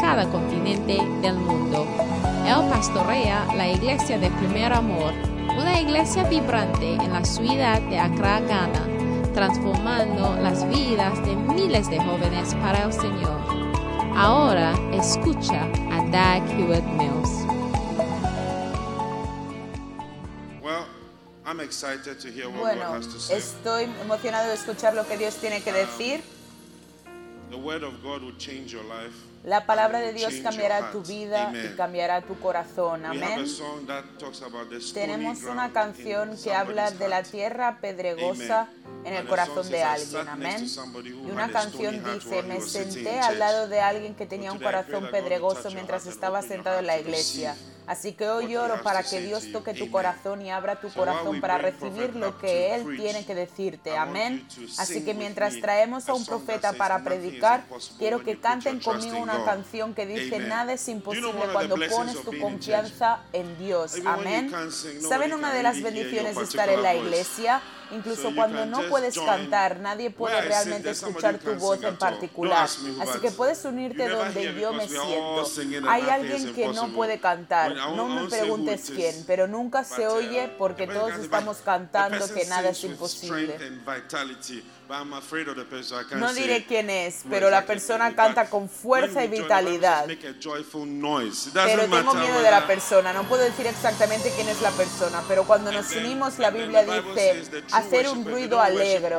cada continente del mundo. Él pastorea la iglesia de Primer Amor, una iglesia vibrante en la ciudad de Accra, Ghana, transformando las vidas de miles de jóvenes para el Señor. Ahora escucha a Dag Hewitt Mills. Bueno, estoy emocionado de escuchar lo que Dios tiene que decir. La palabra de Dios cambiará tu vida y cambiará tu corazón. Amén. Tenemos una canción que habla de la tierra pedregosa en el corazón de alguien. Amén. Y una canción dice, me senté al lado de alguien que tenía un corazón pedregoso mientras estaba sentado en la iglesia. Así que hoy oro para que Dios toque tu corazón y abra tu corazón para recibir lo que Él tiene que decirte. Amén. Así que mientras traemos a un profeta para predicar, quiero que canten conmigo una canción que dice, nada es imposible cuando pones tu confianza en Dios. Amén. ¿Saben una de las bendiciones de estar en la iglesia? Incluso cuando no puedes cantar, nadie puede realmente escuchar tu voz en particular. Así que puedes unirte donde yo me siento. Hay alguien que no puede cantar. No me preguntes quién, pero nunca se oye porque todos estamos cantando que nada es imposible. No diré quién es, pero la persona canta con fuerza y vitalidad. Pero tengo miedo de la persona. No puedo decir exactamente quién es la persona, pero cuando nos unimos, la Biblia dice hacer un ruido alegre.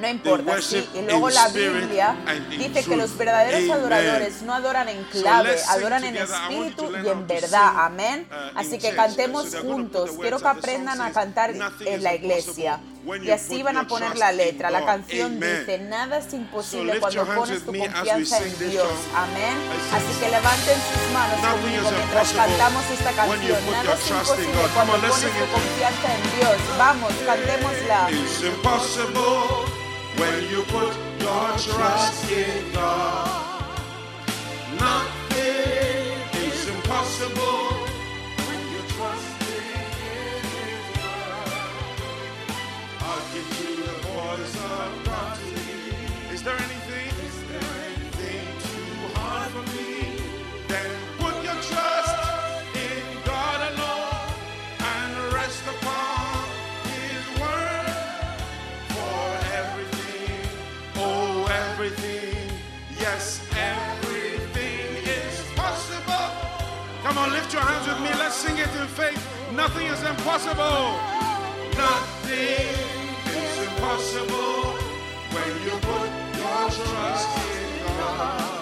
No importa, sí. Y luego la Biblia dice que los verdaderos adoradores no adoran en clave, adoran en espíritu y en verdad. Amén. Uh, así que cantemos juntos. Quiero que aprendan a cantar en la iglesia. Y así van a poner la letra. La canción dice, nada es imposible cuando pones tu confianza en Dios. Amén. Así que levanten sus manos conmigo mientras cantamos esta canción. Nada es imposible cuando pones tu confianza en Dios. Vamos, cantémosla. When you put your trust in God. Nothing is impossible when you trust in His word. I'll give you the voice of God. Is there anything? With me. Let's sing it in faith. Nothing is impossible. Nothing is impossible when you put your trust in God.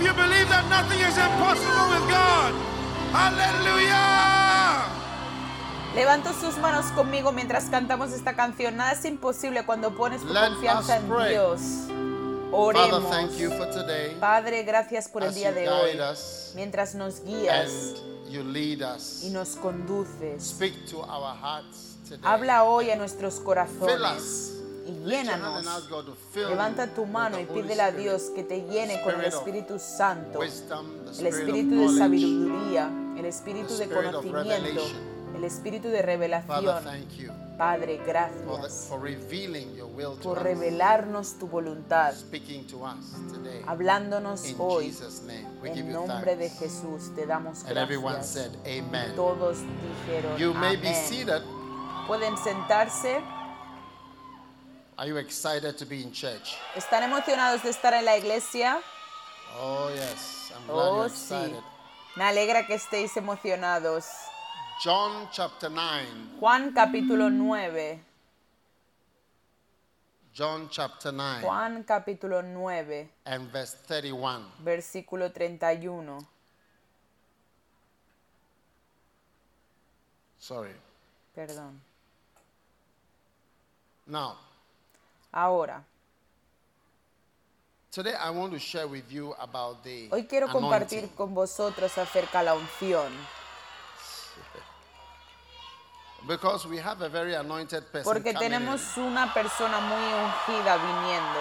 If you believe that nothing is impossible with God. Aleluya. Levanto sus manos conmigo mientras cantamos esta canción. Nada es imposible cuando pones tu confianza en Dios. Oremos. Padre, gracias por el día de hoy. Mientras nos guías y nos conduces. Habla hoy a nuestros corazones y llénanos. Levanta tu mano y pídele a Dios que te llene con el Espíritu Santo, el Espíritu de sabiduría, el Espíritu de conocimiento, el espíritu de revelación. Padre, gracias por revelarnos tu voluntad, hablándonos hoy. En nombre de Jesús te damos gracias. Todos dijeron amén. Pueden sentarse. ¿Están emocionados de estar en la iglesia? Oh, yes. I'm glad Oh, you're sí. excited. Me alegra que estéis emocionados. John chapter 9. Juan capítulo 9. John chapter 9 Juan capítulo 9, and verse 31. versículo 31. Sorry. Perdón. Now, Ahora, today I want to share with you about the hoy quiero compartir anointing. con vosotros acerca de la unción. Because we have a very anointed person Porque coming in. tenemos una persona muy ungida viniendo.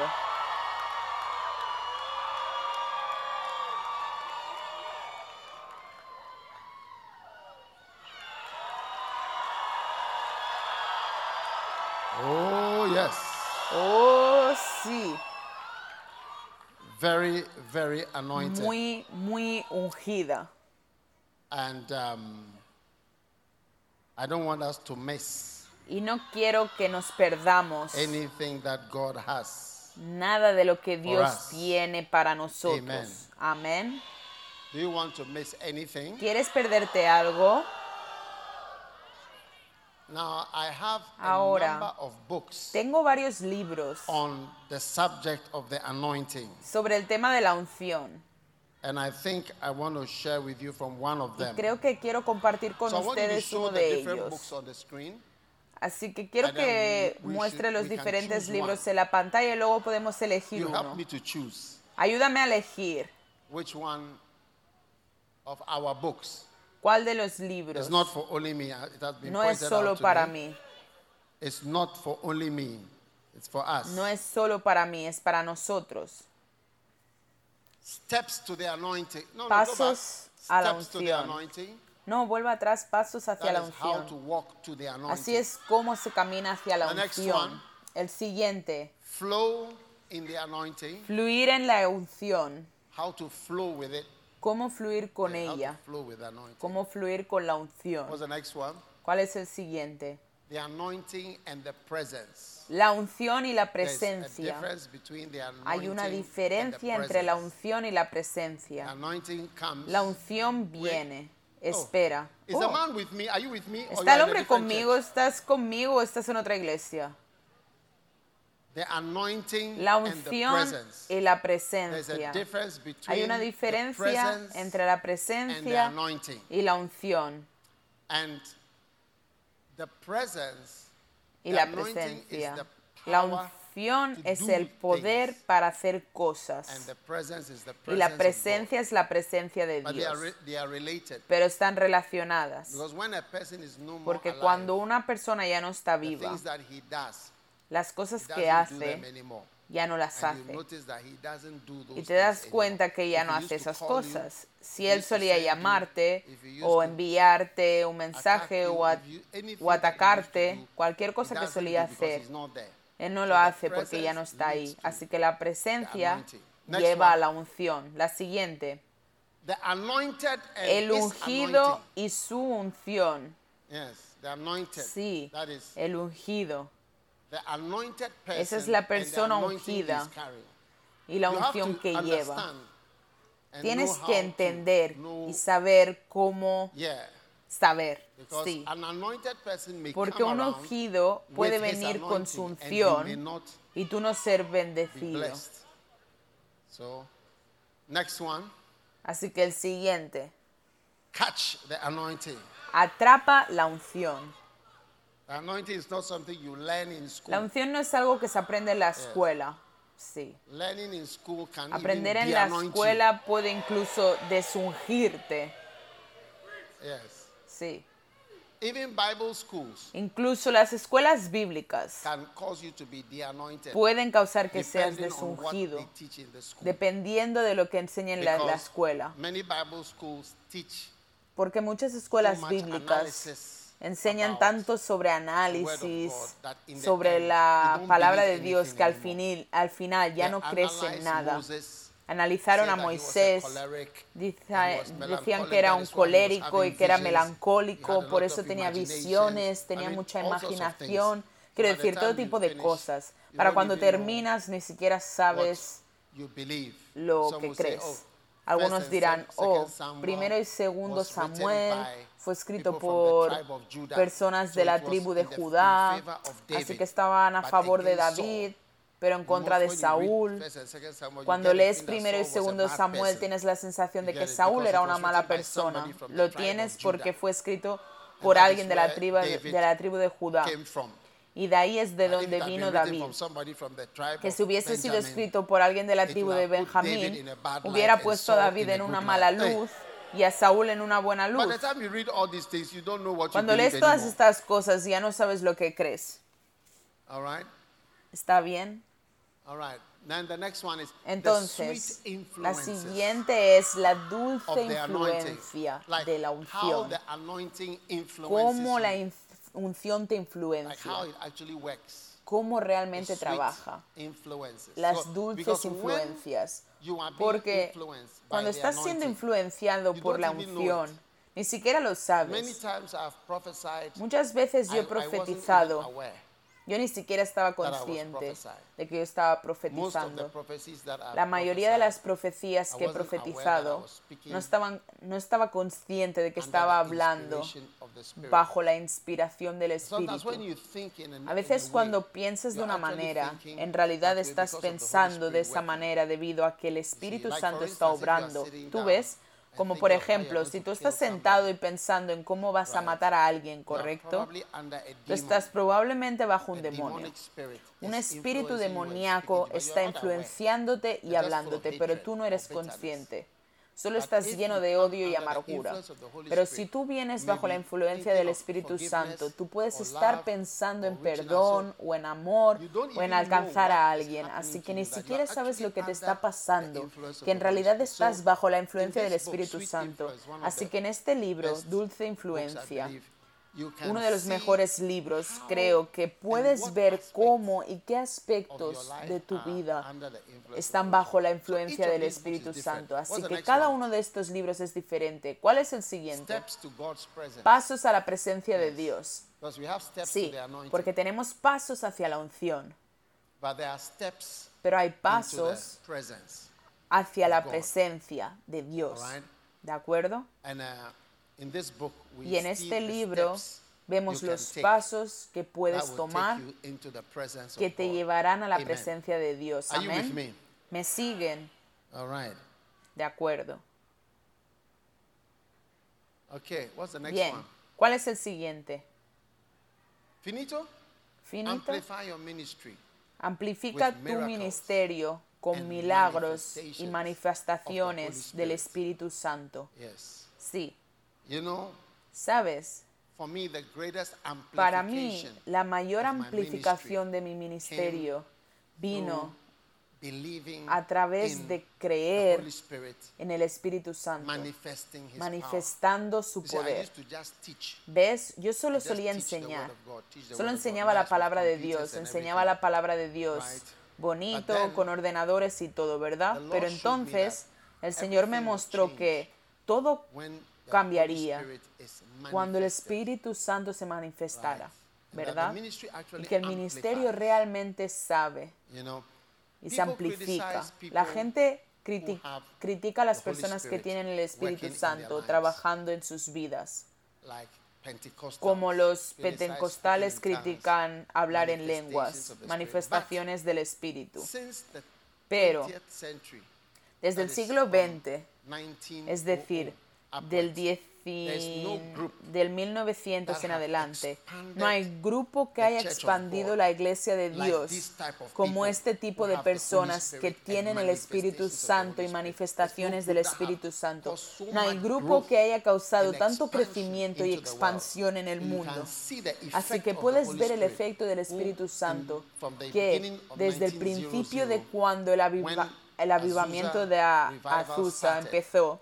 Oh, yes. Oh, sí. Very, very anointed. Muy, muy ungida. And um, I don't want us to miss Y no quiero que nos perdamos anything that God has. nada de lo que Dios tiene para nosotros. Amén. Do you want to miss anything? ¿Quieres perderte algo? Now, I have a Ahora, number of books Tengo varios libros on the subject of the anointing. sobre el tema de la unción. And I think I want to share with you from one of them. Creo que quiero compartir con So ustedes uno de ellos. Así que quiero que muestre los diferentes libros en la pantalla y luego podemos elegir You help uno. me to choose Ayúdame a elegir which one of our books. Cuál de los libros. It's not for only me. uh, It has been No es solo para mí. It's not for only me. It's for us. No es solo para mí, es para nosotros. Steps to the anointing. No, no, Pasos a la unción. No, vuelva atrás, pasos hacia That la how to unción. walk to the anointing. Así es como se camina hacia la The unción. one. El siguiente, Flow in the anointing. fluir en la unción. How to flow with it. ¿Cómo fluir con ella? ¿Cómo fluir con la What's unción? the next one? ¿Cuál es el siguiente? The anointing and the presence. La unción y la a presencia. between the Hay una and the diferencia entre la unción y la presencia. comes. La unción viene, espera. Is the Oh, man with me? Are you with me? or you ¿Está el hombre conmigo? church? ¿Estás conmigo o estás en otra iglesia? The anointing La and the unción presence. y la presencia. a difference between Hay una the diferencia presence entre la and the presencia anointing. y la unción. And the presence, Y the la anointing is presencia. the La power unción to es do el poder things. para hacer and cosas. the presence is the Y la presence of God. presencia es la presencia de But they are, Dios. they are related. Pero están relacionadas. Because when a person is no more Porque alive, cuando una persona ya no está viva, things that he does, las cosas que hace ya no las hace. Y te das cuenta que ya no hace esas cosas. Si él solía llamarte o enviarte un mensaje o, o atacarte, cualquier cosa que solía hacer, él no lo hace porque ya no está ahí. Así que la presencia lleva a la unción. La siguiente, el ungido y su unción. Yes, the anointed. Sí, el ungido. Esa es la persona ungida y la unción que lleva. Tienes que entender y saber cómo saber. Sí. Porque un ungido puede venir con su unción y tú no ser be bendecido. Así que el siguiente, catch the anointing. atrapa la unción. The anointing is not something you learn in school. La unción no es algo que se aprende en la escuela. Sí. Learning in school can Aprender even en la escuela puede incluso desungirte. Yes. Sí. Even Bible schools Incluso las escuelas bíblicas can cause you to be de-anointed. pueden causar que seas depending on what desungido, they teach in the school. dependiendo de lo que enseña en la, la Because escuela. Many Bible schools teach Porque muchas escuelas much bíblicas analysis enseñan tanto sobre análisis, sobre la palabra de Dios, que al, final, al final ya no crees en nada. Analizaron a Moisés, decían que era un colérico y que era melancólico, por eso tenía visiones, tenía mucha imaginación, quiero decir, todo tipo de cosas. Para cuando terminas ni siquiera sabes lo que crees. Oh, Algunos dirán, oh, primero y segundo Samuel fue escrito por personas de la tribu de Judá, así que estaban a favor de David, pero en contra de Saúl. Cuando lees primero y segundo Samuel tienes la sensación de que Saúl era una mala persona. Lo tienes porque fue escrito por alguien de la tribu de, la tribu de Judá. Y de ahí es de donde vino David. Que si hubiese sido escrito por alguien de la tribu de Benjamín, hubiera puesto a David en una mala luz y a Saúl en una buena luz. Cuando lees todas estas cosas ya no sabes lo que crees. ¿Está bien? Entonces, la siguiente es la dulce influencia de la unción. Cómo la unción te influencia. Cómo realmente trabaja. Las dulces influencias. Porque cuando estás siendo influenciado por la unción, ni siquiera lo sabes. Muchas veces yo he profetizado yo ni siquiera estaba consciente de que yo estaba profetizando. La mayoría de las profecías que he profetizado no, estaban, no estaba consciente de que estaba hablando bajo la inspiración del Espíritu. A veces cuando piensas de una manera, en realidad estás pensando de esa manera debido a que el Espíritu Santo está obrando. Tú ves como por ejemplo, si tú estás sentado y pensando en cómo vas a matar a alguien, ¿correcto? Tú estás probablemente bajo un demonio. Un espíritu demoníaco está influenciándote y hablándote, pero tú no eres consciente. Solo estás lleno de odio y amargura. Pero si tú vienes bajo la influencia del Espíritu Santo, tú puedes estar pensando en perdón o en amor o en alcanzar a alguien. Así que ni siquiera sabes lo que te está pasando, que en realidad estás bajo la influencia del Espíritu Santo. Así que en este libro, Dulce Influencia, uno de los mejores libros, creo que puedes ver cómo y qué aspectos de tu vida están bajo la influencia del Espíritu Santo. Así que cada uno de estos libros es diferente. ¿Cuál es el siguiente? Pasos a la presencia de Dios. Sí, porque tenemos pasos hacia la unción. Pero hay pasos hacia la presencia de Dios. ¿De acuerdo? Y en este libro vemos los pasos que puedes tomar que te llevarán a la presencia de Dios. Amén. ¿Me siguen? De acuerdo. Bien. ¿Cuál es el siguiente? Finito. Finito. Amplifica tu ministerio con milagros y manifestaciones del Espíritu Santo. Sí. ¿Sabes? Para mí, la mayor amplificación de mi ministerio vino a través de creer en el Espíritu Santo, manifestando su poder. ¿Ves? Yo solo solía enseñar, solo enseñaba la palabra de Dios, enseñaba la palabra de Dios, bonito, con ordenadores y todo, ¿verdad? Pero entonces el Señor me mostró que todo cambiaría cuando el Espíritu Santo se manifestara, ¿verdad? Y que el ministerio realmente sabe y se amplifica. La gente critica a las personas que tienen el Espíritu Santo trabajando en sus vidas. Como los pentecostales critican hablar en lenguas, manifestaciones del Espíritu. Pero desde el siglo XX, es decir, del 10 del 1900 en adelante. No hay grupo que haya expandido la iglesia de Dios como este tipo de personas que tienen el Espíritu Santo y manifestaciones del Espíritu Santo. No hay grupo que haya causado tanto crecimiento y expansión en el mundo. Así que puedes ver el efecto del Espíritu Santo que desde el principio de cuando el avivamiento el avivamiento de Azusa empezó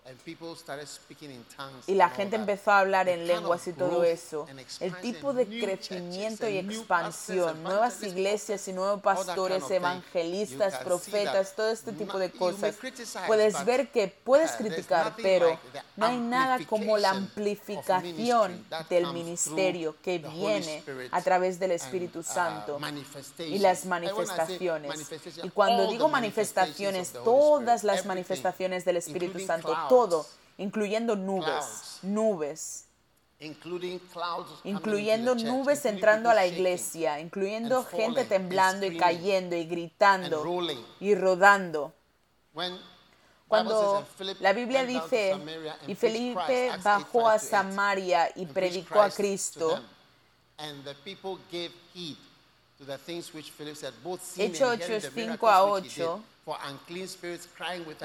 y la gente empezó a hablar en lenguas y todo eso. El tipo de crecimiento y expansión, nuevas iglesias y nuevos pastores, evangelistas, profetas, todo este tipo de cosas. Puedes ver que puedes criticar, pero no hay nada como la amplificación del ministerio que viene a través del Espíritu Santo y las manifestaciones. Y cuando digo manifestaciones, todas las manifestaciones del Espíritu Santo, todo, incluyendo nubes, nubes. Incluyendo nubes entrando a la iglesia, incluyendo gente temblando y cayendo y gritando y rodando. Cuando la Biblia dice, y Felipe bajó a Samaria y predicó a Cristo, Hechos 8, 5 a 8,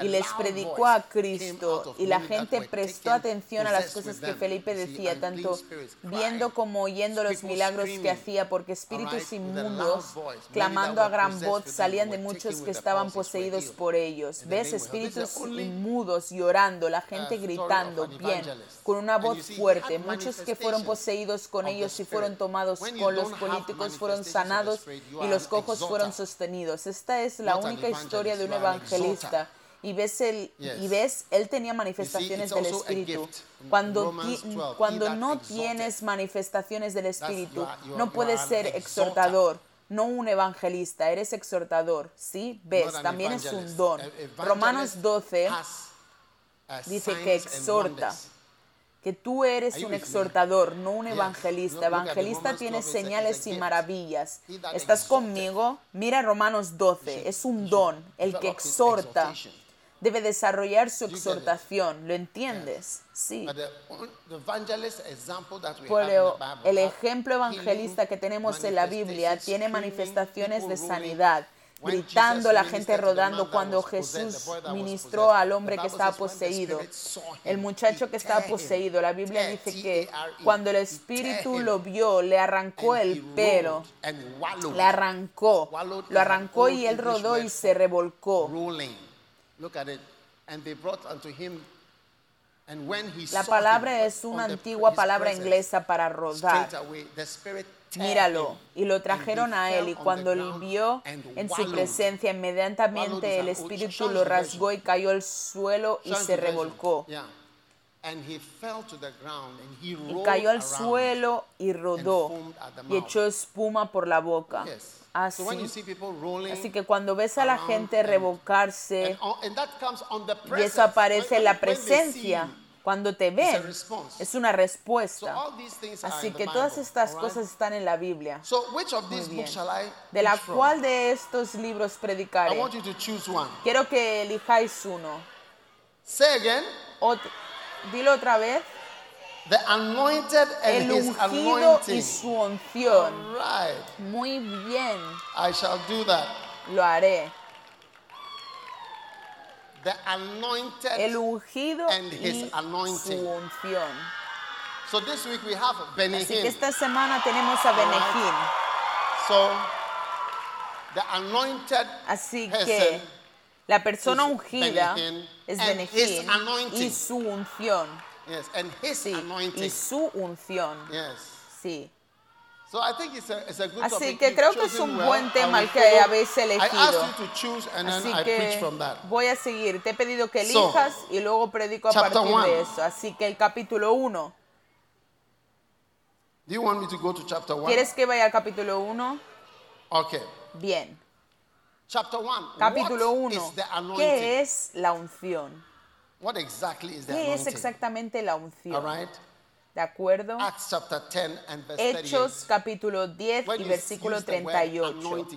y les predicó a Cristo y la gente prestó atención a las cosas que Felipe decía, tanto viendo como oyendo los milagros que hacía, porque espíritus inmundos, clamando a gran voz, salían de muchos que estaban poseídos por ellos. ¿Ves? Espíritus inmudos llorando, la gente gritando, bien, con una voz fuerte. Muchos que fueron poseídos con ellos y fueron tomados con los políticos fueron sanados y los cojos fueron sostenidos. Esta es la única historia de un evangelista y ves, el, y ves, él tenía manifestaciones del Espíritu. Cuando, cuando no tienes manifestaciones del Espíritu, no puedes ser exhortador, no un evangelista, eres exhortador. ¿Sí? Ves, también es un don. Romanos 12 dice que exhorta que tú eres un exhortador, no un evangelista. Evangelista tiene señales y maravillas. ¿Estás conmigo? Mira Romanos 12, es un don. El que exhorta debe desarrollar su exhortación. ¿Lo entiendes? Sí. Pero el ejemplo evangelista que tenemos en la Biblia tiene manifestaciones de sanidad gritando, la gente rodando cuando Jesús ministró al hombre que estaba poseído. El muchacho que estaba poseído, la Biblia dice que cuando el Espíritu lo vio, le arrancó el pelo, le arrancó, lo arrancó y él rodó y se revolcó. La palabra es una antigua palabra inglesa para rodar. Míralo. Y lo trajeron a él y cuando él vio en su presencia, inmediatamente el espíritu lo rasgó y cayó al suelo y se revolcó. Y cayó al suelo y rodó y echó espuma por la boca. Así. Así que cuando ves a la gente revocarse, y eso aparece en la presencia, cuando te ven, es una respuesta. Así que todas estas cosas están en la Biblia. ¿De la cual de estos libros predicaré? Quiero que elijáis uno. dilo otra vez. el ungido y su unción. Muy bien. Lo haré el ungido y su unción. Así que esta semana tenemos a Benejim. Así que la persona ungida es Benejim y su unción. Sí, y su unción. Sí. Así que creo que es un buen tema el que habéis elegido. Así que voy a seguir. Te he pedido que elijas y luego predico a partir de eso. Así que el capítulo 1. ¿Quieres que vaya al capítulo 1? Ok. Bien. Capítulo 1. ¿Qué es la unción? ¿Qué es exactamente la unción? ¿De acuerdo? Hechos capítulo 10 y versículo 38.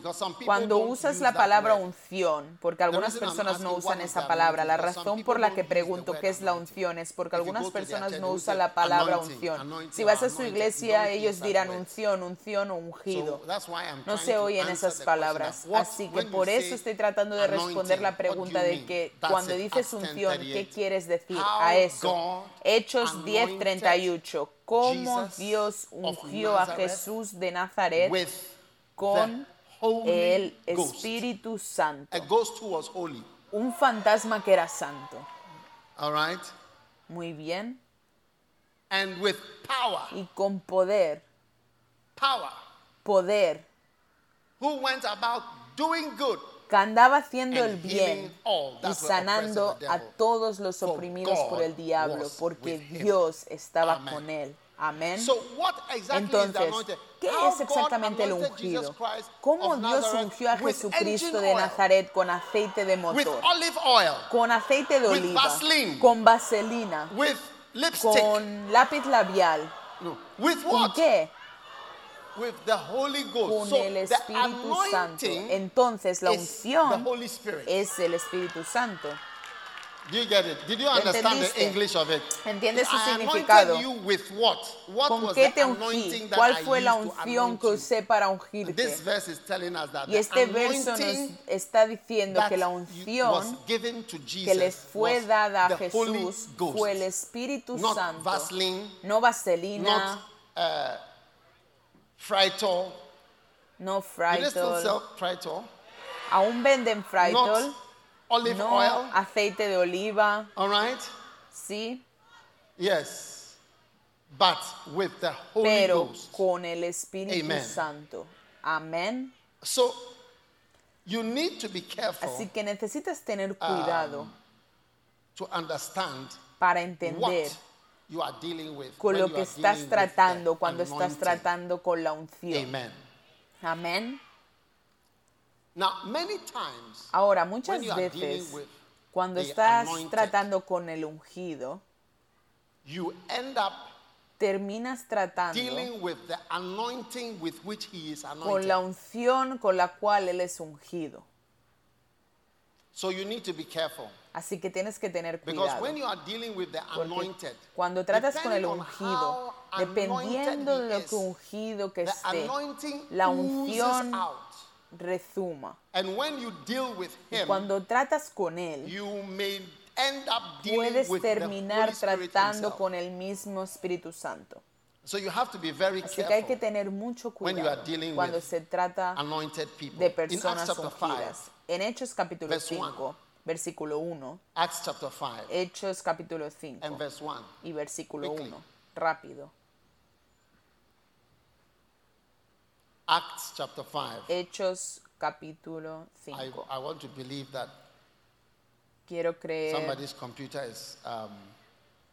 Cuando usas la palabra unción, porque algunas personas no usan esa palabra, la razón por la que pregunto qué es la unción es porque algunas personas no usan la palabra unción. Si vas a su iglesia, ellos dirán unción, unción o ungido. No se oyen esas palabras. Así que por eso estoy tratando de responder la pregunta de que cuando dices unción, ¿qué quieres decir a eso? Hechos 10, 38 cómo Dios ungió a Jesús de Nazaret con el Espíritu Santo. Un fantasma que era santo. Muy bien. And with power. Y con poder. Poder. Who went about doing good que andaba haciendo el bien y sanando a todos los oprimidos por el diablo, porque Dios estaba con él. Amén. Entonces, ¿qué es exactamente el ungido? ¿Cómo Dios ungió a Jesucristo de Nazaret con aceite de motor? Con aceite de oliva, con vaselina, con lápiz labial. ¿Con qué? Con el Espíritu Santo. Entonces la unción es el Espíritu Santo. Do you get it? Did you understand the English of it? ¿Entiendes su significado? You with what? What ¿Con qué te ungí? ¿Cuál fue la unción que usé para ungirte? This verse is telling us that y este verso nos está diciendo que la unción que les fue dada a Jesús fue el Espíritu Santo, Vaseline, no vaselina, not, uh, Fritol. No Fritol. Do they still sell Fritol? Aún venden Fritol. Olive no oil. aceite de oliva. All right. Sí. Yes. But with the Holy Pero Ghost. con el Espíritu Amen. Santo. Amén. So you need to be careful. Así que necesitas tener cuidado um, to understand para entender what you are dealing with con lo que estás dealing tratando cuando estás anointing. tratando con la unción. Amén. Now, many times, Ahora, when muchas veces, cuando estás tratando con el ungido, you end up terminas tratando dealing with the anointing with which he is con anointed. la unción con la cual él es ungido. So you need to be careful. Así que tienes que tener cuidado. when you are dealing with the Porque anointed, cuando tratas con el ungido, dependiendo de lo que ungido que esté, la unción rezuma. And when you deal with him, Cuando tratas con él, you may end up dealing puedes terminar tratando con el mismo Espíritu Santo. So you have to be very Así que hay que careful tener mucho when you are cuidado cuando with se trata de personas chapter 5, ungidas. En Hechos capítulo verse 5, versículo 1, Acts chapter 5 Hechos capítulo 5 and verse 1. y versículo Quickly. 1, rápido. Acts chapter 5. Hechos capítulo I, 5. I want to believe that Quiero creer somebody's computer is um,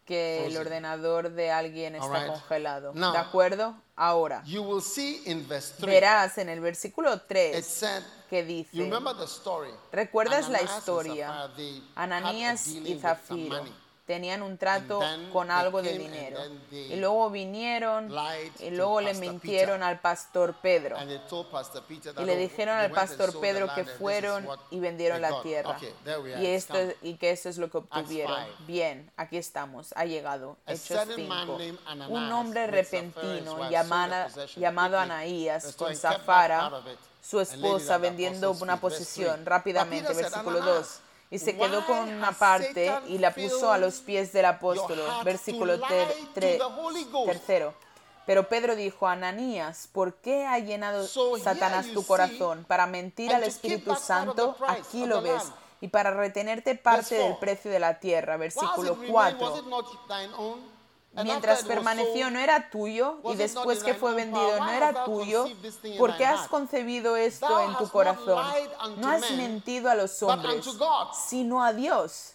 que el ordenador de alguien está Alright. congelado. Now, ¿De acuerdo? Ahora, you will see in verse 3 verás en el versículo it 3 said que you dice, remember the story ¿recuerdas la historia? Ananías y Zafiro tenían un trato con algo de dinero. Y luego vinieron y luego le mintieron al pastor Pedro. Y le oh, dijeron al pastor Pedro que fueron y vendieron la tierra. Y, esto, y que eso es lo que obtuvieron. Bien, aquí estamos, ha llegado. Hechos certain man 5. named Ananias Un hombre repentino llamado quickly, Anaías con Zafara, su esposa vendiendo una posición rápidamente, versículo "Ananias, 2. Y se quedó con una parte y la puso a los pies del apóstol. Versículo to ter- lie to tre- the Holy Ghost? tercero. Pero Pedro dijo, Ananías, ¿por qué ha llenado Satanás tu corazón para mentir al Espíritu Santo? Aquí lo ves. Y para retenerte parte del precio de la tierra. Versículo it remained, was 4. Mientras permaneció no era tuyo y después que fue vendido no era tuyo, ¿por qué has concebido esto en tu corazón? No has men, mentido a los hombres, sino a Dios.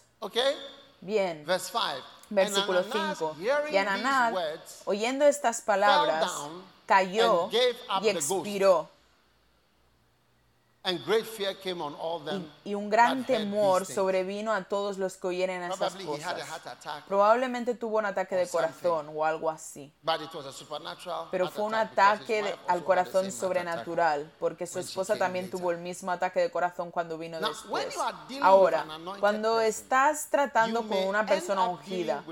Bien. Verse 5. Versículo And Ananias, 5. hearing Y Ananás, oyendo estas palabras, cayó y expiró. And great fear came on all them Y, y un gran temor sobrevino a todos los que oyeran esas Probably he had a cosas. heart attack, Probablemente tuvo un ataque de corazón o algo así. but it was a supernatural Pero fue un ataque al corazón sobrenatural, porque su esposa también tuvo el mismo ataque de corazón cuando vino Now, después. Ahora, cuando estás tratando con una persona ungida,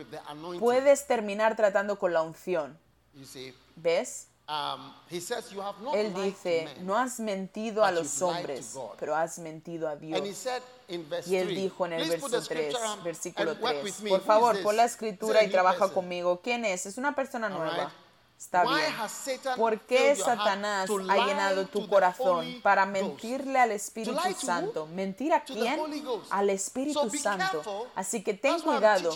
puedes terminar tratando con la unción. ¿Ves? Um, he says, you have not Él dice, no has mentido a los hombres, pero has mentido a Dios. Y él 3, dijo en el verso the 3, scripture up versículo and work 3, with me. por favor, pon la escritura y trabaja conmigo. ¿Quién es? Es una persona nueva. Está bien. ¿Por qué Satanás ha llenado tu corazón para mentirle al Espíritu Santo? ¿Mentir a quién? Al Espíritu Santo. Así que ten cuidado.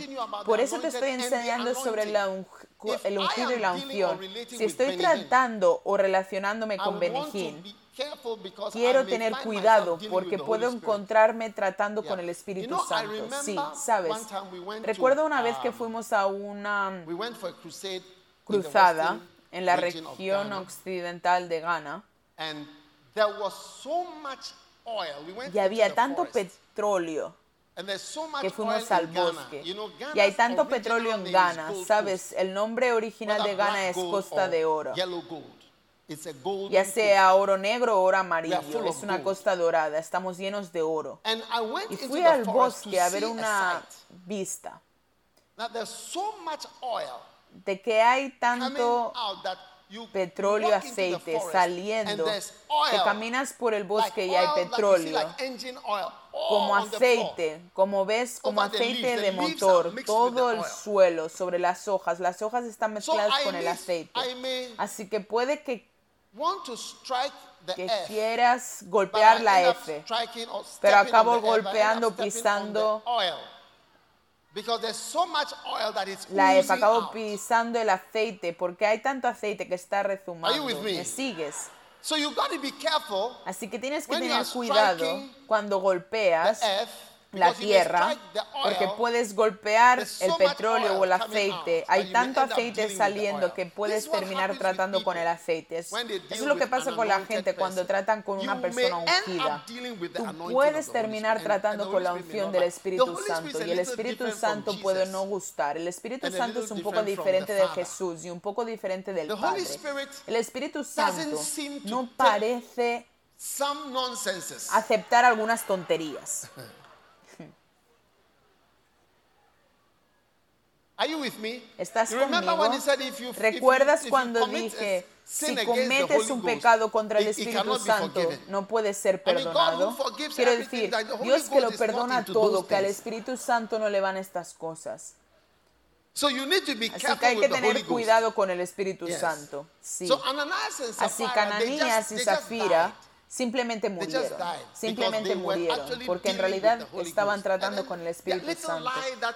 Por eso te estoy enseñando sobre el ungido y la unción. Si estoy tratando o relacionándome con Benihín, Quiero tener cuidado porque puedo encontrarme tratando con el Espíritu Santo. Sí, sabes. Recuerdo una vez que um, fuimos a una cruzada en la región occidental de Ghana. Y había tanto petróleo que fuimos al bosque. Y hay tanto petróleo en Ghana, ¿sabes? El nombre original de Ghana es Costa de Oro. Ya sea oro negro o oro amarillo, es una costa dorada, estamos llenos de oro. Y fui al bosque a ver una vista de que hay tanto petróleo, aceite saliendo, que caminas por el bosque y hay petróleo, como aceite, como ves, como aceite de motor, todo el suelo, sobre las hojas. Las hojas están mezcladas con el aceite. Así que puede que, que quieras golpear la F, pero acabo golpeando, pisando la F acabo pisando el aceite porque hay tanto aceite que está rezumando. ¿Me sigues? Así que tienes que tener cuidado cuando golpeas la tierra, porque puedes golpear el petróleo o el aceite. Hay tanto aceite saliendo que puedes terminar tratando con el aceite. Eso es lo que pasa con la gente cuando tratan con una persona ungida. Tú puedes terminar tratando con la unción del Espíritu Santo y el Espíritu Santo puede no gustar. El Espíritu Santo es un poco diferente de Jesús y un poco diferente del Padre. El Espíritu Santo no parece aceptar algunas tonterías. ¿Estás conmigo? ¿Recuerdas cuando dije, si cometes un pecado contra el Espíritu Santo, no puedes ser perdonado? Quiero decir, Dios que lo perdona todo, que al Espíritu Santo no le van estas cosas. Así que hay que tener cuidado con el Espíritu Santo. Sí. Así que Ananías y Zafira simplemente murieron. Simplemente murieron, porque en realidad estaban tratando con el Espíritu Santo.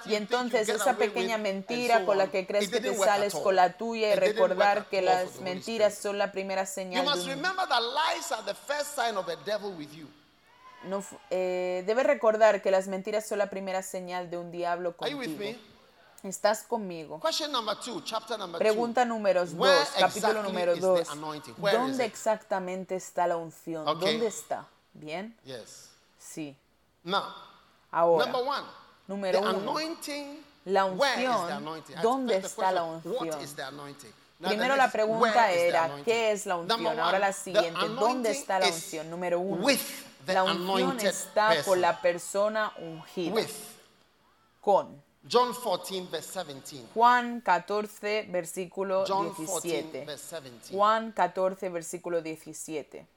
Y entonces esa pequeña mentira con la que crees que te sales con la tuya y recordar que las mentiras son la primera señal. No, eh, debes recordar que las mentiras son la primera señal de un diablo contigo. ¿Estás conmigo? Pregunta número 2, capítulo número 2. ¿Dónde exactamente está la unción? ¿Dónde está? ¿Bien? Sí. Ahora, número 1. La unción. ¿Dónde está la unción? Primero la pregunta era, ¿qué es la unción? Ahora la siguiente, ¿dónde está la unción? Número 1. La unción está con la persona ungida. Con. John 14, verse 17. Juan 14, versículo John 17. 14, Juan 14, versículo 17.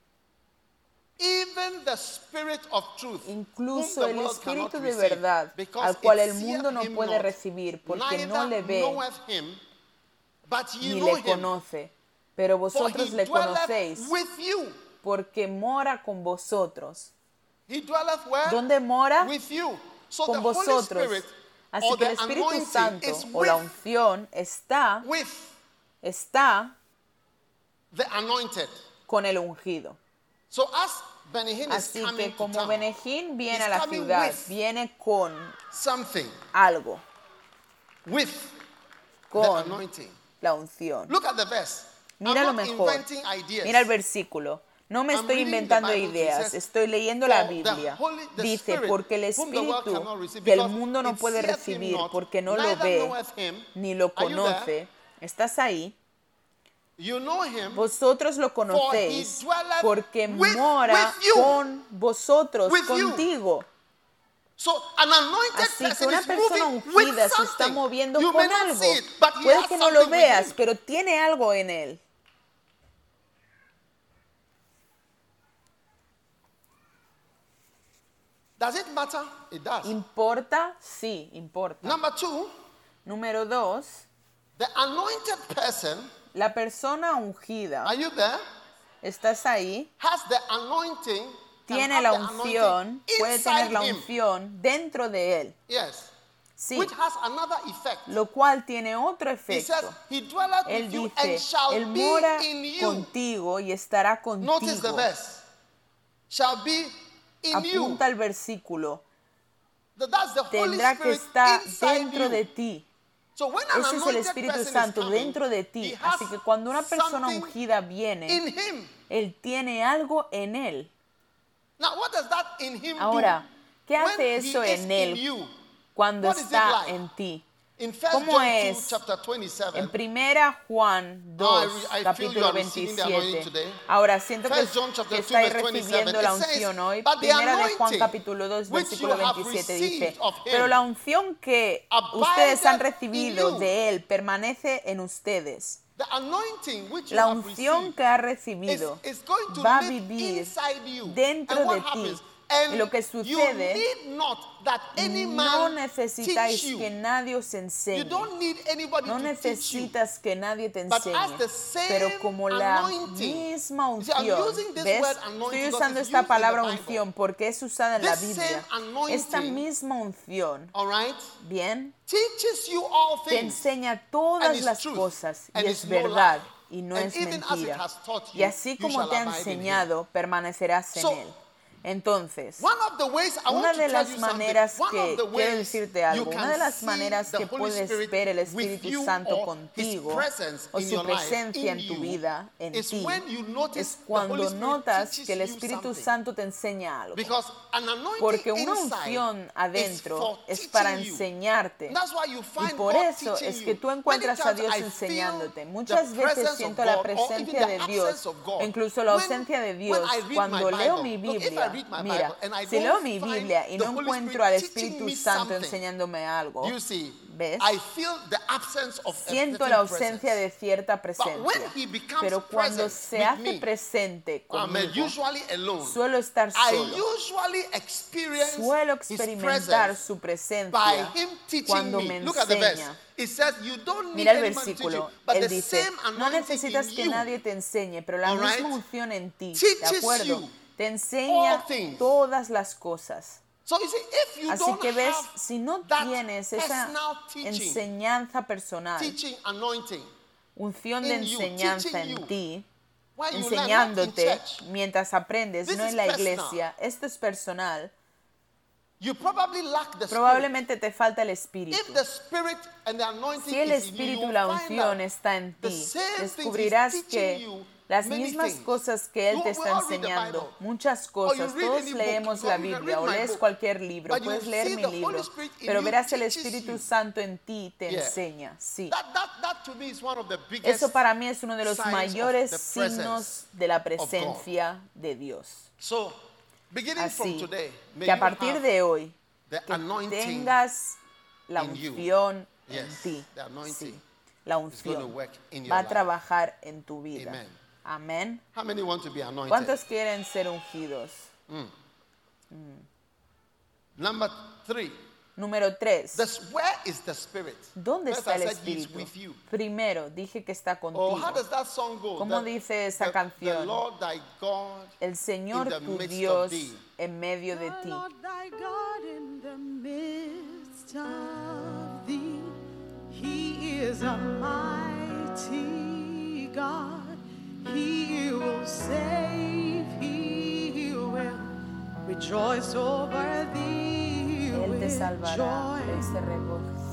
Even the spirit of truth, Incluso el Espíritu de verdad, al cual el mundo no puede recibir, porque no le ve him, ni le conoce. Pero vosotros le conocéis, porque mora con vosotros. ¿Dónde mora? con vosotros. Así que el Espíritu Santo o la unción está, está con el ungido. Así que como Benejín viene a la ciudad, viene con algo, con la unción. Mira lo mejor. Mira el versículo. No me estoy inventando ideas, estoy leyendo la Biblia. Dice, porque el Espíritu que el mundo no puede recibir porque no lo ve ni lo conoce, ¿estás ahí? Vosotros lo conocéis porque mora con vosotros, contigo. Así que una persona ungida se está moviendo con algo. Puede que no lo veas, pero tiene algo en él. Does it matter? It does. ¿Importa? Sí, importa. Number two, Número dos, the anointed person La persona ungida, Are you there? ¿estás ahí? Has the anointing. can Tiene have la anointing unción, puede tener la him. unción dentro de él. Yes. Sí, Which has another effect. lo cual tiene otro He says, efecto. He dwelleth Él with you and dice, shall Él be mora in you. contigo y estará Notice the contigo. verse. Shall be. Apunta al versículo. Tendrá que estar dentro de ti. Ese es el Espíritu Santo dentro de ti. Así que cuando una persona ungida viene. Él tiene algo en Él. Ahora? ¿qué hace eso en Él cuando está en ti? In 1 ¿Cómo John 2, es? chapter 27, En primera Juan 2, I re- I feel you capítulo are receiving the anointing 27. today. Ahora siento que, que 2, estáis verse 27, recibiendo la unción hoy. "But the Primera de Juan capítulo 2, which versículo you have 27 received dice, pero la unción que ustedes han recibido you." de Él permanece en ustedes. La unción que ha recibido va a vivir dentro de ti. And Y lo que you sucede, No necesitáis que nadie os enseñe. don't need anybody No necesitas que nadie te enseñe. Pero como la misma unción, ¿ves? Estoy usando esta palabra unción porque es usada en la Biblia. Esta misma unción, bien, te enseña todas las cosas y es verdad y no es mentira. Y así como te ha enseñado, permanecerás en él. Entonces, Una de las maneras que quiero decirte algo, una de las maneras que puedes ver el Espíritu Santo contigo o su presencia en tu vida, en ti, es cuando notas que el Espíritu. Santo te enseña algo. Porque una unción adentro es para enseñarte. Y por eso es que tú encuentras a Dios enseñándote. Muchas veces siento la presencia de Dios incluso la ausencia de Dios cuando leo mi Biblia. Mira, si leo mi Biblia y no encuentro al Espíritu Santo enseñándome algo, ¿Ves? I feel the absence of a siento la ausencia de cierta when presencia. Pero cuando se hace presente conmigo, suelo estar I solo. usually experience Suelo experimentar su presencia cuando me. enseña. It says you don't need Mira el versículo, but él the dice, no necesitas que nadie te enseñe, pero la misma unción en ti, ¿de acuerdo? Te enseña todas las cosas. So you see, if you Así que ves, si no tienes esa enseñanza personal, unción de enseñanza en ti, enseñándote mientras aprendes, no en la iglesia, esto es personal, probablemente te falta el espíritu. Si el espíritu y la unción está en ti, descubrirás que las mismas cosas que Él te está enseñando, muchas cosas, todos leemos la Biblia o lees cualquier libro, puedes leer mi libro, pero verás el Espíritu. Santo en ti te enseña, sí. Eso para mí es uno de los mayores signos de la presencia de Dios. Así que a partir de hoy, que tengas la unción en ti. Sí, la unción va a trabajar en tu vida. Amen. Amén. How many want to be anointed? ¿Cuántos quieren ser ungidos? Number three. Número tres. This, where is the spirit? ¿Dónde First está I el said he's Espíritu? with you. Primero, dije que está Oh, contigo. how does that song go? ¿Cómo The- dice esa the- canción? The Lord thy God El Señor in the tu midst of Dios thee. en medio de ti. Lord thy God in the midst of thee. He is a mighty God. He will save. He will rejoice over thee Él te with salvará. Él joy. se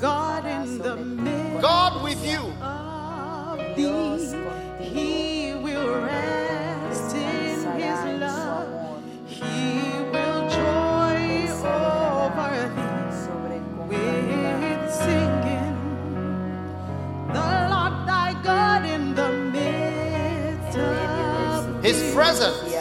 God in the ti midst God with you. of thee. He will rest in his love. amor. He of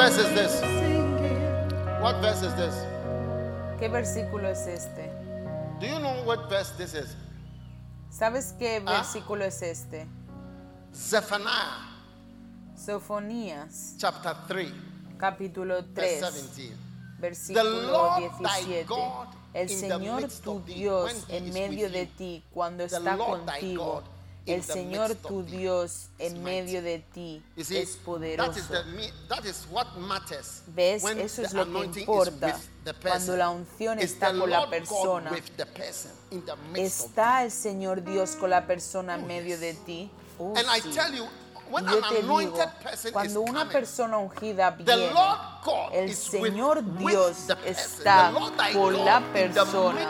verse is this? What verse is this? ¿Qué versículo es este? Do you know what verse this is? ¿Sabes qué Ah. versículo es este? Zephaniah Sofonías, chapter 3, capítulo verse 3, 17. versículo Lord thy 17. God El Señor tu Dios en medio de ti, cuando está contigo. El Señor tu Dios en medio de ti es poderoso. the, me- that is what matters. ¿Ves? when Eso es lo que importa. Cuando la unción está con la persona. ¿Está el Señor Dios con la persona en medio de ti? Oh, And I sí. tell you, when Yo te digo, cuando una persona ungida the viene, el Señor Dios está con la persona.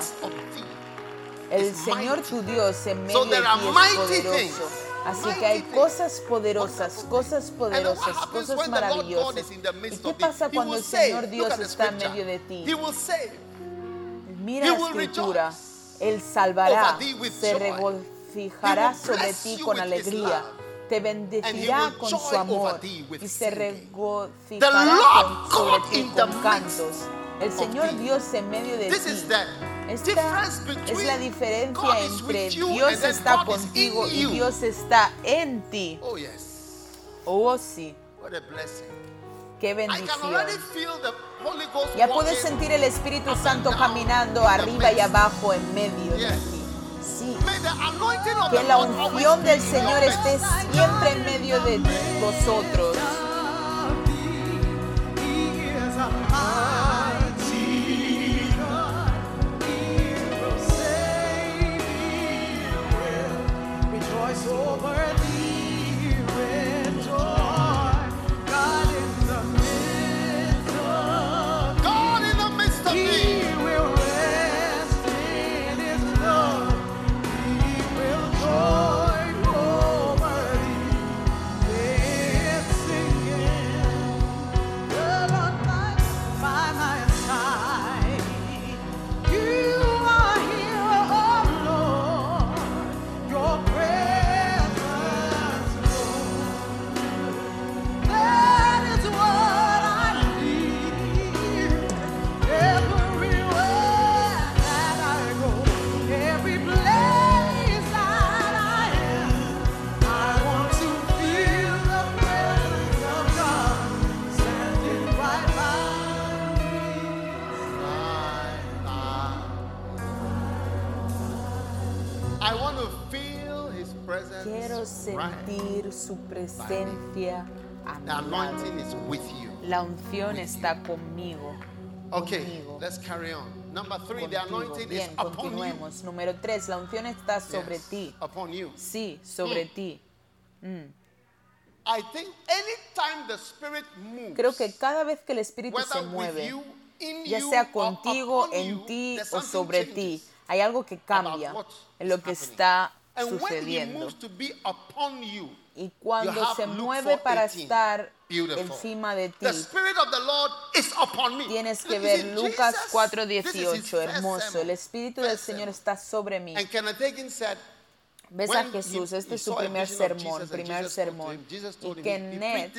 El Señor tu Dios So medio ti es poderoso. Así que hay cosas poderosas, cosas poderosas, cosas maravillosas. ¿Y qué pasa cuando el Señor Dios está en medio de ti? Mira la escritura. Él salvará, se regocijará sobre ti con alegría. Te bendecirá con su amor y se regocijará sobre ti con cantos. El Señor. Dios en medio de ti. Esta es la diferencia entre Dios está contigo y. Dios está en ti. Oh, yes. Oh, sí, What a blessing. qué bendición. Ya puedes sentir el Espíritu Santo caminando arriba y abajo en medio de ti. Sí. Que la unción del Señor esté siempre en medio de vosotros. Sentir su presencia a mi The lado. anointing is with you. La unción está conmigo. Okay, let's carry on. Number three, the anointing is Bien, upon you. continuemos. Número tres, la unción está sobre Yes, ti. Upon you. Sí, sobre Mm. ti. I think anytime the Spirit moves, Creo que cada vez que el Espíritu se mueve, you, ya you, sea contigo, upon en you, ti o sobre ti, hay algo que cambia en lo is que está sucediendo. moves to be upon you, Y cuando se mueve para 4:18. estar encima de ti, the Spirit of the Lord is upon me. tienes que ver Lucas Jesus, 4:18, this is his first hermoso. El Espíritu del Señor está sobre mí. And Kenneth Hagin said, Ves a Jesús, este es su primer sermón, primer sermón. Y que Ned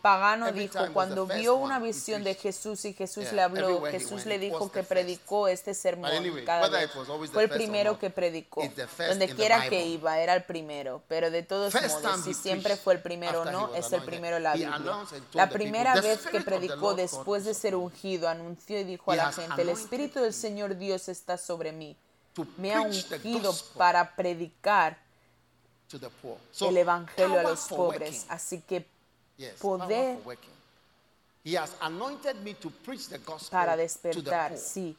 Pagano dijo, cuando vio una visión de. Jesús y Jesús le habló, Jesús le dijo que predicó este sermón cada vez. Fue el primero que predicó. Donde quiera que iba, era el primero. Pero de todos modos, si siempre fue el primero o no, es el primero la Biblia. La primera "The vez que predicó después de ser ungido, anunció y dijo a la gente, el Espíritu del Señor Dios está sobre mí. Me ha ungido para predicar el Evangelio a los pobres. Así que poder para despertar, sí.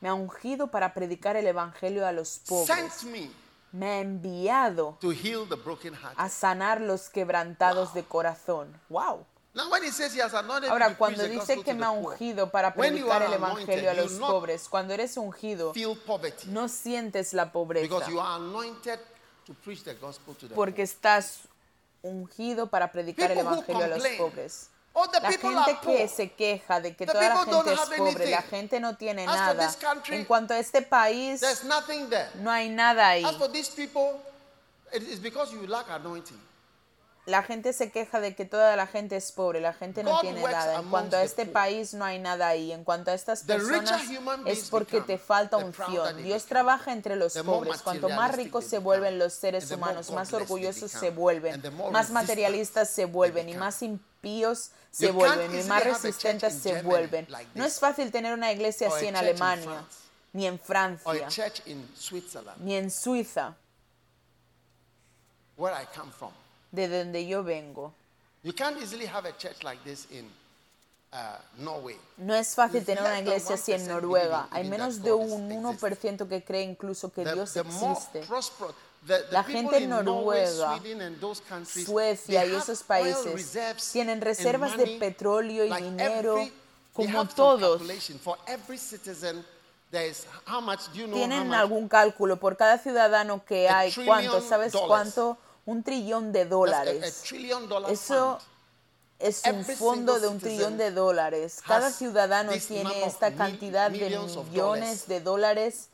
Me ha ungido para predicar el Evangelio a los pobres. me ha enviado a sanar los quebrantados de corazón. ¡Wow! Now, when he says he has anointed me Ahora, cuando dice que me ha ungido para predicar el Evangelio a los pobres, cuando eres ungido, no sientes la pobreza. Because you are anointed to preach the gospel to the porque estás ungido para predicar el Evangelio a los pobres. La gente que se queja de que toda la gente es pobre, la gente no tiene nada. En cuanto a este país, no hay nada ahí. La gente se queja de que toda la gente es pobre, la gente no God tiene nada. En cuanto a este país no hay nada ahí. En cuanto a estas personas es porque te falta unción. Dios trabaja entre los pobres. Cuanto más ricos se vuelven los seres humanos, más orgullosos se vuelven, más materialistas se vuelven y más impíos se vuelven y más resistentes se vuelven. No es fácil tener una iglesia así en Alemania, ni en Francia, ni en Suiza, where I come from. De donde yo vengo. You can't easily have a church like this in uh, Norway. No es fácil tener una iglesia así en 1% Noruega. Hay menos de un 1% que cree incluso que The, Dios the existe. the, La gente en Noruega, Suecia y esos países tienen reservas de petróleo y like dinero every- como todos. you know Tienen algún cálculo por cada ciudadano que hay. ¿Cuánto? ¿Sabes dollars. cuánto? Un trillón de a- a, dólares. Eso es un fondo de un trillón de dólares. Cada ciudadano tiene esta cantidad de millones de dólares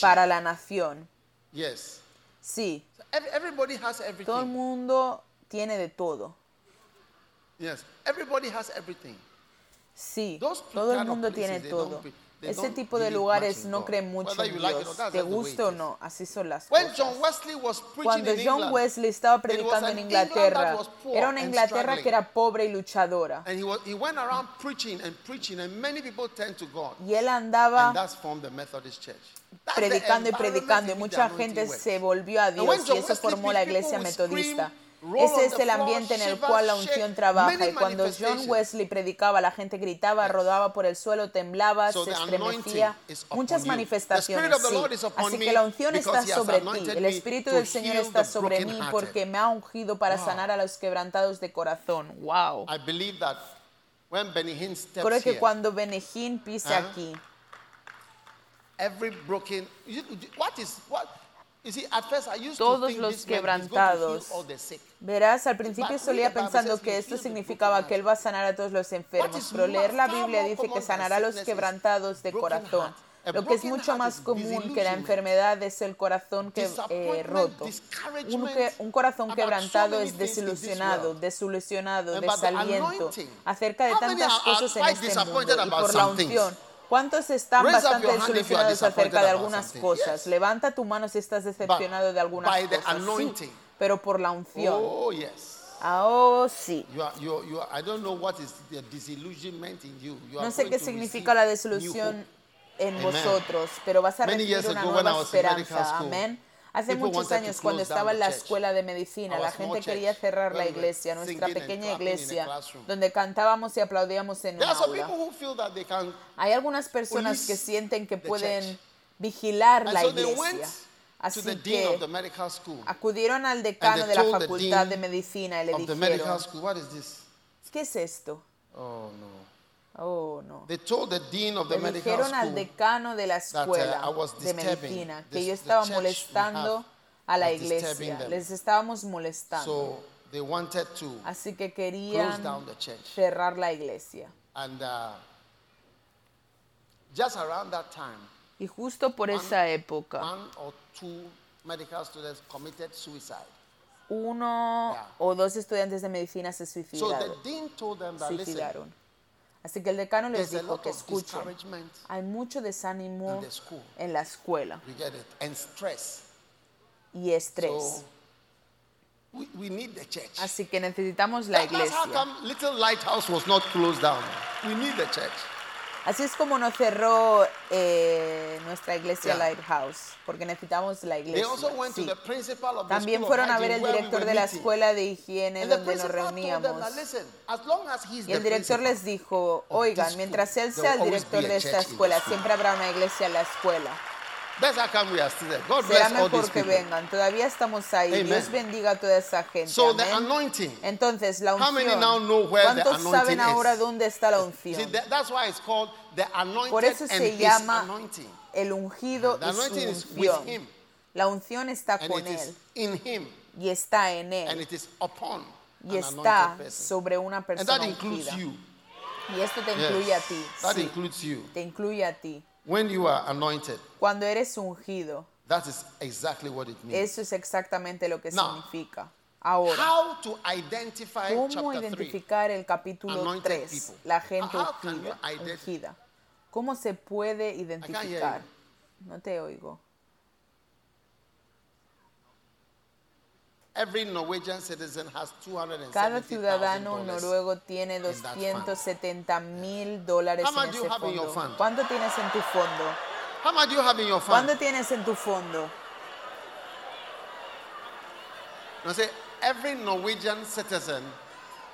para la nación. yes. Sí, todo el mundo tiene de todo. Yes. Everybody has everything. Sí, todo el mundo tiene todo. Ese tipo de lugares no creen mucho en Dios. Te guste o no, así son las cosas. Cuando John Wesley estaba predicando an en Inglaterra, era una Inglaterra que era pobre y luchadora. Y él And andaba predicando y predicando y mucha gente se volvió a Dios y eso formó la iglesia metodista. Ese es el ambiente en el cual la unción trabaja y cuando John. Wesley predicaba la gente gritaba, rodaba por el suelo, temblaba, se estremecía, muchas manifestaciones. Sí. Así que la unción está sobre ti. El Espíritu del Señor está sobre mí porque me ha ungido para sanar a los quebrantados de corazón. Wow. I believe that when Benny Hinn steps Creo que cuando Benejín pise aquí, every broken what is what Todos los quebrantados. Verás, al principio solía pensando que esto significaba que Él va a sanar a todos los enfermos, pero leer la Biblia dice que sanará a los quebrantados de corazón. Lo que es mucho más común que la enfermedad es el corazón que, eh, roto. Un, discouragement que- un corazón quebrantado es desilusionado, desilusionado, desaliento acerca de tantas cosas en este mundo y por la unción. ¿Cuántos están Raise bastante desilusionados acerca de algunas cosas? Yes. Levanta tu mano si estás decepcionado de algunas by the cosas. Sí, pero por la unción. oh yes sí. No sé qué significa la desilusión en Amen. vosotros, pero vas a recibir una nueva esperanza. Amén. Hace muchos años, cuando estaba en la escuela de medicina, la gente quería cerrar la iglesia, nuestra pequeña iglesia, donde cantábamos y aplaudíamos en un aula. Hay algunas personas que sienten que pueden vigilar la iglesia. Así que acudieron al decano de la facultad de medicina y le dijeron, ¿qué es esto? oh no Oh, no. they told the dean of the Le medical dijeron al decano de la that, uh, escuela I was de medicina this- que yo estaba molestando a la iglesia. Les estábamos molestando. so they wanted to Así que close querían down the church cerrar la iglesia. and uh, just around that time Y justo por esa época, one or two medical students committed suicide uno Yeah. o dos estudiantes de medicina se so the suicidaron. dean told them that suicidaron. Así que el decano les dijo que escuchen, hay mucho desánimo en la escuela. Y estrés. so we, we need the church. Así que necesitamos la iglesia. Así es como nos cerró eh, nuestra iglesia Yeah. Lighthouse, porque necesitamos la iglesia. sí. También fueron a ver el director de la escuela de higiene donde nos reuníamos. Y el director les dijo, oigan, mientras él sea el director de esta escuela, siempre habrá una iglesia en la escuela. That's how come we are still there. God bless all mejor these que people. vengan. Todavía estamos ahí. Amen. Dios bendiga a toda esa gente. So the anointing. Entonces, la How many now know unción. where the ¿Cuántos saben ahora is? dónde está la See, unción? that- that's why it's called the anointed Por eso and se his llama anointing. el ungido The y su anointing is with unción. him. La unción está And con it is él in him. y está en And él it is upon y an está sobre una And persona that includes ungida. you. Y esto te Yes. incluye a ti. That sí, includes you. te incluye a ti. When you are anointed, Cuando eres ungido, that is exactly what it means. eso es exactamente lo que Now, significa. Ahora, how to identify ¿cómo chapter 3. identificar el capítulo Anointed 3, people. la gente How can ungida, ungida? ¿Cómo se puede identificar? No te oigo. Every Norwegian citizen has 270,000 Cada ciudadano dollars. noruego tiene that fund. 270 mil dólares How en much do you ese have in your fondo. fund? ¿Cuánto tienes en tu fondo? How much do you have in your fund? ¿Cuánto tienes en tu fondo? No, say every Norwegian citizen.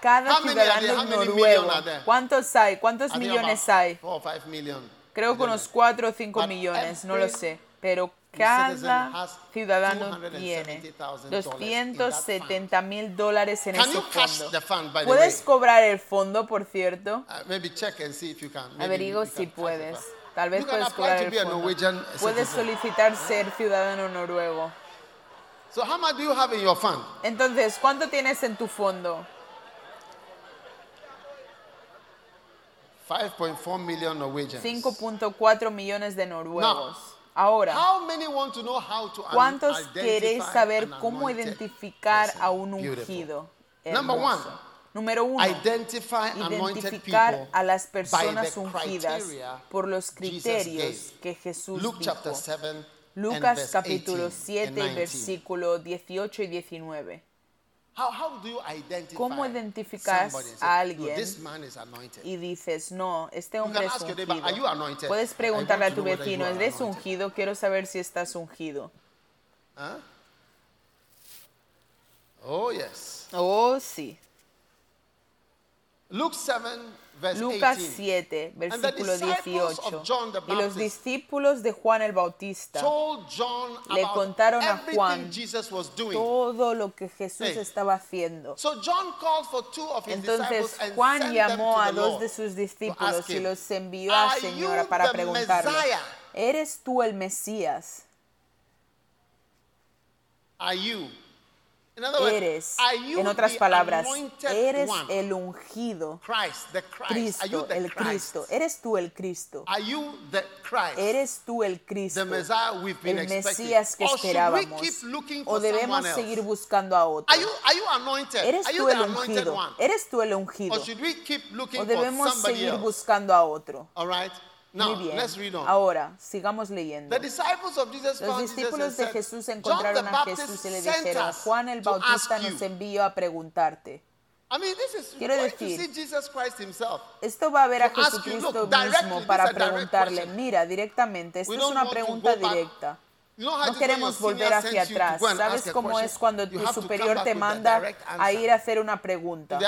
Cada How many are there? ciudadano How many noruego. million are there? ¿Cuántos hay? ¿Cuántos millones hay? Four or five million. Creo que unos know. 4 o 5 But millones, no lo sé. Pero cada ciudadano tiene $270,000 in that 270 mil dólares en ese fondo. ¿Puedes cobrar el fondo, por cierto? Uh, maybe check and see if you can. Maybe Averigua you si puedes. Tal vez puedes cobrar el fondo. Puedes solicitar ser ciudadano noruego. So how much do you have in your fund? Entonces, ¿cuánto tienes en tu fondo? 5.4 million Norwegians. 5.4 millones de noruegos. Ahora, How many want to know how to un- ¿cuántos queréis saber cómo identificar a un ungido? Number one, hermoso? Número uno, identificar a las personas ungidas por los criterios que Jesús dijo. chapter 7 and Lucas capítulo 18 7 and y 19. versículo 18 y 19. How, how do you identify ¿Cómo identificas a say, "No, alguien this man is anointed. Y dices, no, este hombre es ask your neighbor, "Are you ungido. anointed?" Puedes preguntarle a tu vecino, ¿eres anointed." ungido? Quiero saber si estás ungido. Oh, yes. Oh, sí. Luke 7, verse Lucas 18. 7, the versículo disciples 18. of John the Y los discípulos de Juan el Bautista, Le contaron a Juan todo lo que Jesús estaba haciendo. Entonces Juan llamó a dos de sus discípulos y los envió a "Are Señora you para preguntarle? ¿eres tú el Mesías? Eres, en otras palabras, eres el ungido, Cristo, el? Cristo. Eres tú el Cristo. Eres tú el Cristo, el? Mesías que esperábamos. O debemos seguir buscando a otro. Eres tú el ungido. Eres tú el ungido. O debemos seguir buscando a otro. Now, Muy bien. let's read on. Ahora, sigamos leyendo. The disciples of Jesus Los discípulos de Jesús encontraron a Jesús y le dijeron, Juan el Bautista nos you." envió a preguntarte. I mean, this is Quiero to decir, see Jesus Christ himself. Esto va a ver a Jesucristo mismo para preguntarle, mira, directamente, esto We es una pregunta directa. No queremos volver hacia atrás. ¿Sabes cómo es cuando tu superior te manda a ir a hacer una pregunta?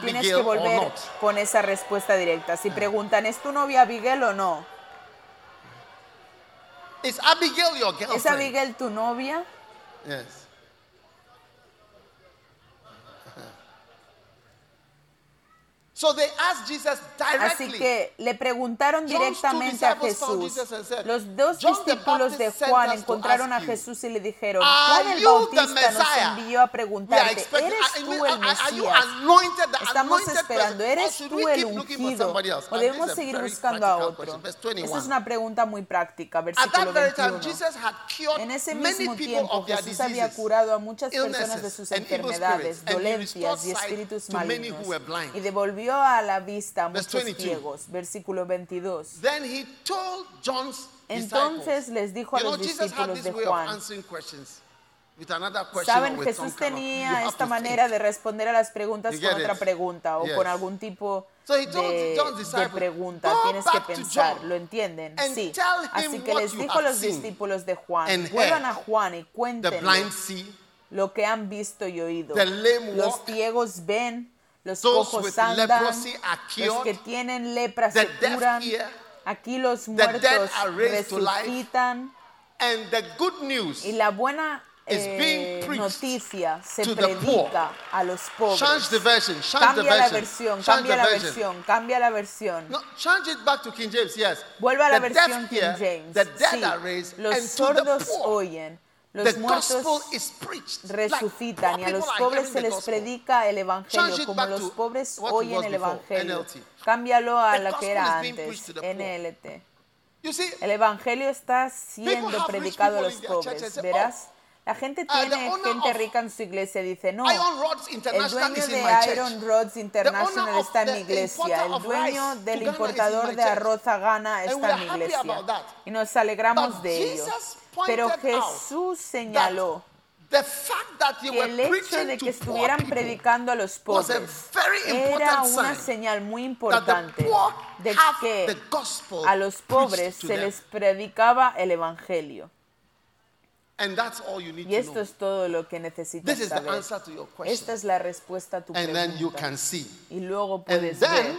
Tienes que volver con esa respuesta directa. Si preguntan, ¿es tu novia Abigail o no? ¿Es? Abigail tu novia? Yes. So they asked Jesus directly. Así que le preguntaron directamente a Jesús. Los dos "John the discípulos de Juan encontraron a Jesús y le dijeron, "Are Juan el Bautista nos envió a preguntarte, ¿eres tú el Mesías? Estamos esperando, ¿eres tú el ungido? ¿O debemos seguir buscando a otro? Esa 21. es una pregunta muy práctica, versículo that very time, 21. Jesus had cured En ese mismo tiempo Jesús había curado a muchas personas de sus enfermedades, dolencias y espíritus malignos y devolvió a la vista muchos 22. ciegos. Versículo 22. Then he told John's Entonces les dijo a you los discípulos de Juan, Saben, Jesús tenía esta manera think. de responder a las preguntas con otra it? pregunta o Yes. con algún tipo So de, de pregunta. "Go Tienes que pensar, ¿lo entienden? Sí. Así que les dijo a los discípulos de Juan, vuelvan a. Juan y cuéntenle lo que han visto y oído. Los ciegos ven, los cojos andan, los que tienen lepra The se curan. Aquí los The muertos resucitan. and the good news Y la buena eh, being preached noticia se the predica a los pobres. change the version, change the Cambia la version, versión, change cambia the la version. versión, cambia la versión. No, change it back to King James, yes. Vuelva a la the versión King James. The dead Sí, are raised, los the sordos oyen, los muertos resucitan y a los pobres se les predica el evangelio como los pobres oyen el evangelio. Cámbialo a lo que era antes. NLT. El evangelio está siendo predicado a los pobres. Verás, La gente the tiene gente rica en su iglesia dice, no, el dueño de Iron. Rods International está en mi iglesia, el dueño del importador de arroz a Ghana está en mi iglesia. Y nos alegramos But de ello. Pero Jesús señaló que el hecho de que estuvieran predicando a los pobres era una señal muy importante de que a los pobres se les predicaba el evangelio. And that's all you need Y to esto know. es todo lo que necesitas This is the saber. answer to your question. Esta es la respuesta a tu And then you pregunta. can see. Y luego And puedes ver. then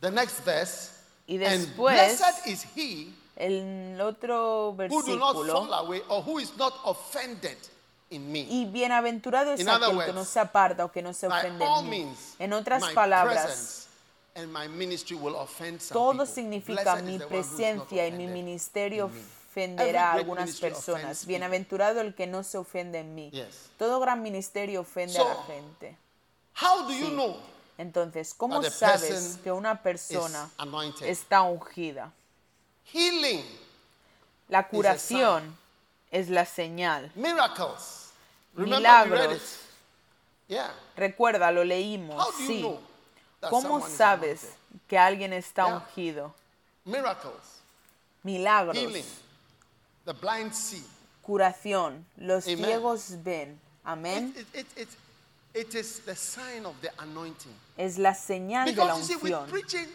the next verse. Y And después, blessed is he el otro who do not versículo. fall away or who is not offended in me. Y bienaventurado es In aquel que words, no se aparta o que no se ofende en mí. means, En otras palabras, and my ministry will offend some todo people. significa Blessed mi presencia y mi ministerio. Ofenderá a algunas personas. Bienaventurado el que no se ofende en mí. Yes. Todo gran ministerio ofende So, a la gente. How do you Sí. know Entonces, ¿cómo sabes que una persona está ungida? Healing, La curación es la señal. miracles. Milagros. Yeah. Recuerda, lo leímos. How do you know ¿Cómo sabes que alguien está Yeah. ungido? Miracles, Milagros, healing, the blind see. curación. Los Amen. ciegos ven. Amén. It, it, it, is the sign of the anointing. Es la señal de la Because you see, with unción. preaching,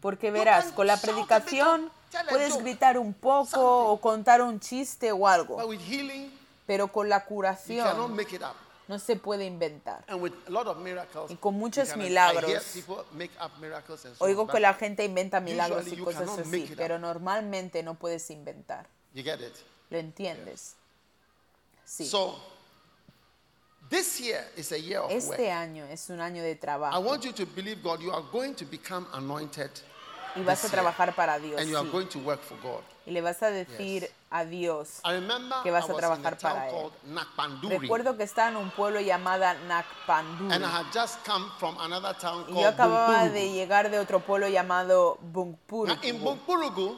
Porque verás, con la predicación puedes gritar un poco something. o contar un chiste o but algo. with healing, Pero con la curación no se puede inventar. And with a lot of miracles, Y con muchos milagros. Oigo que la gente inventa milagros y cosas así, pero normalmente no puedes inventar. You get it? ¿Lo entiendes? Sí. So, this year is a year of work. Este año es un año de I trabajo want you to believe God. You are going to become anointed y vas a this year. trabajar para Dios. and you are sí. going to work for God. Y le vas a decir Yes. a Dios. I remember Que vas I a was trabajar in a town para Él. called Nakpanduri. Recuerdo que estaba en un pueblo llamado Nakpanduri. And I had just come from another town Y yo called acababa de llegar de otro pueblo llamado Now, in Bungpurugu.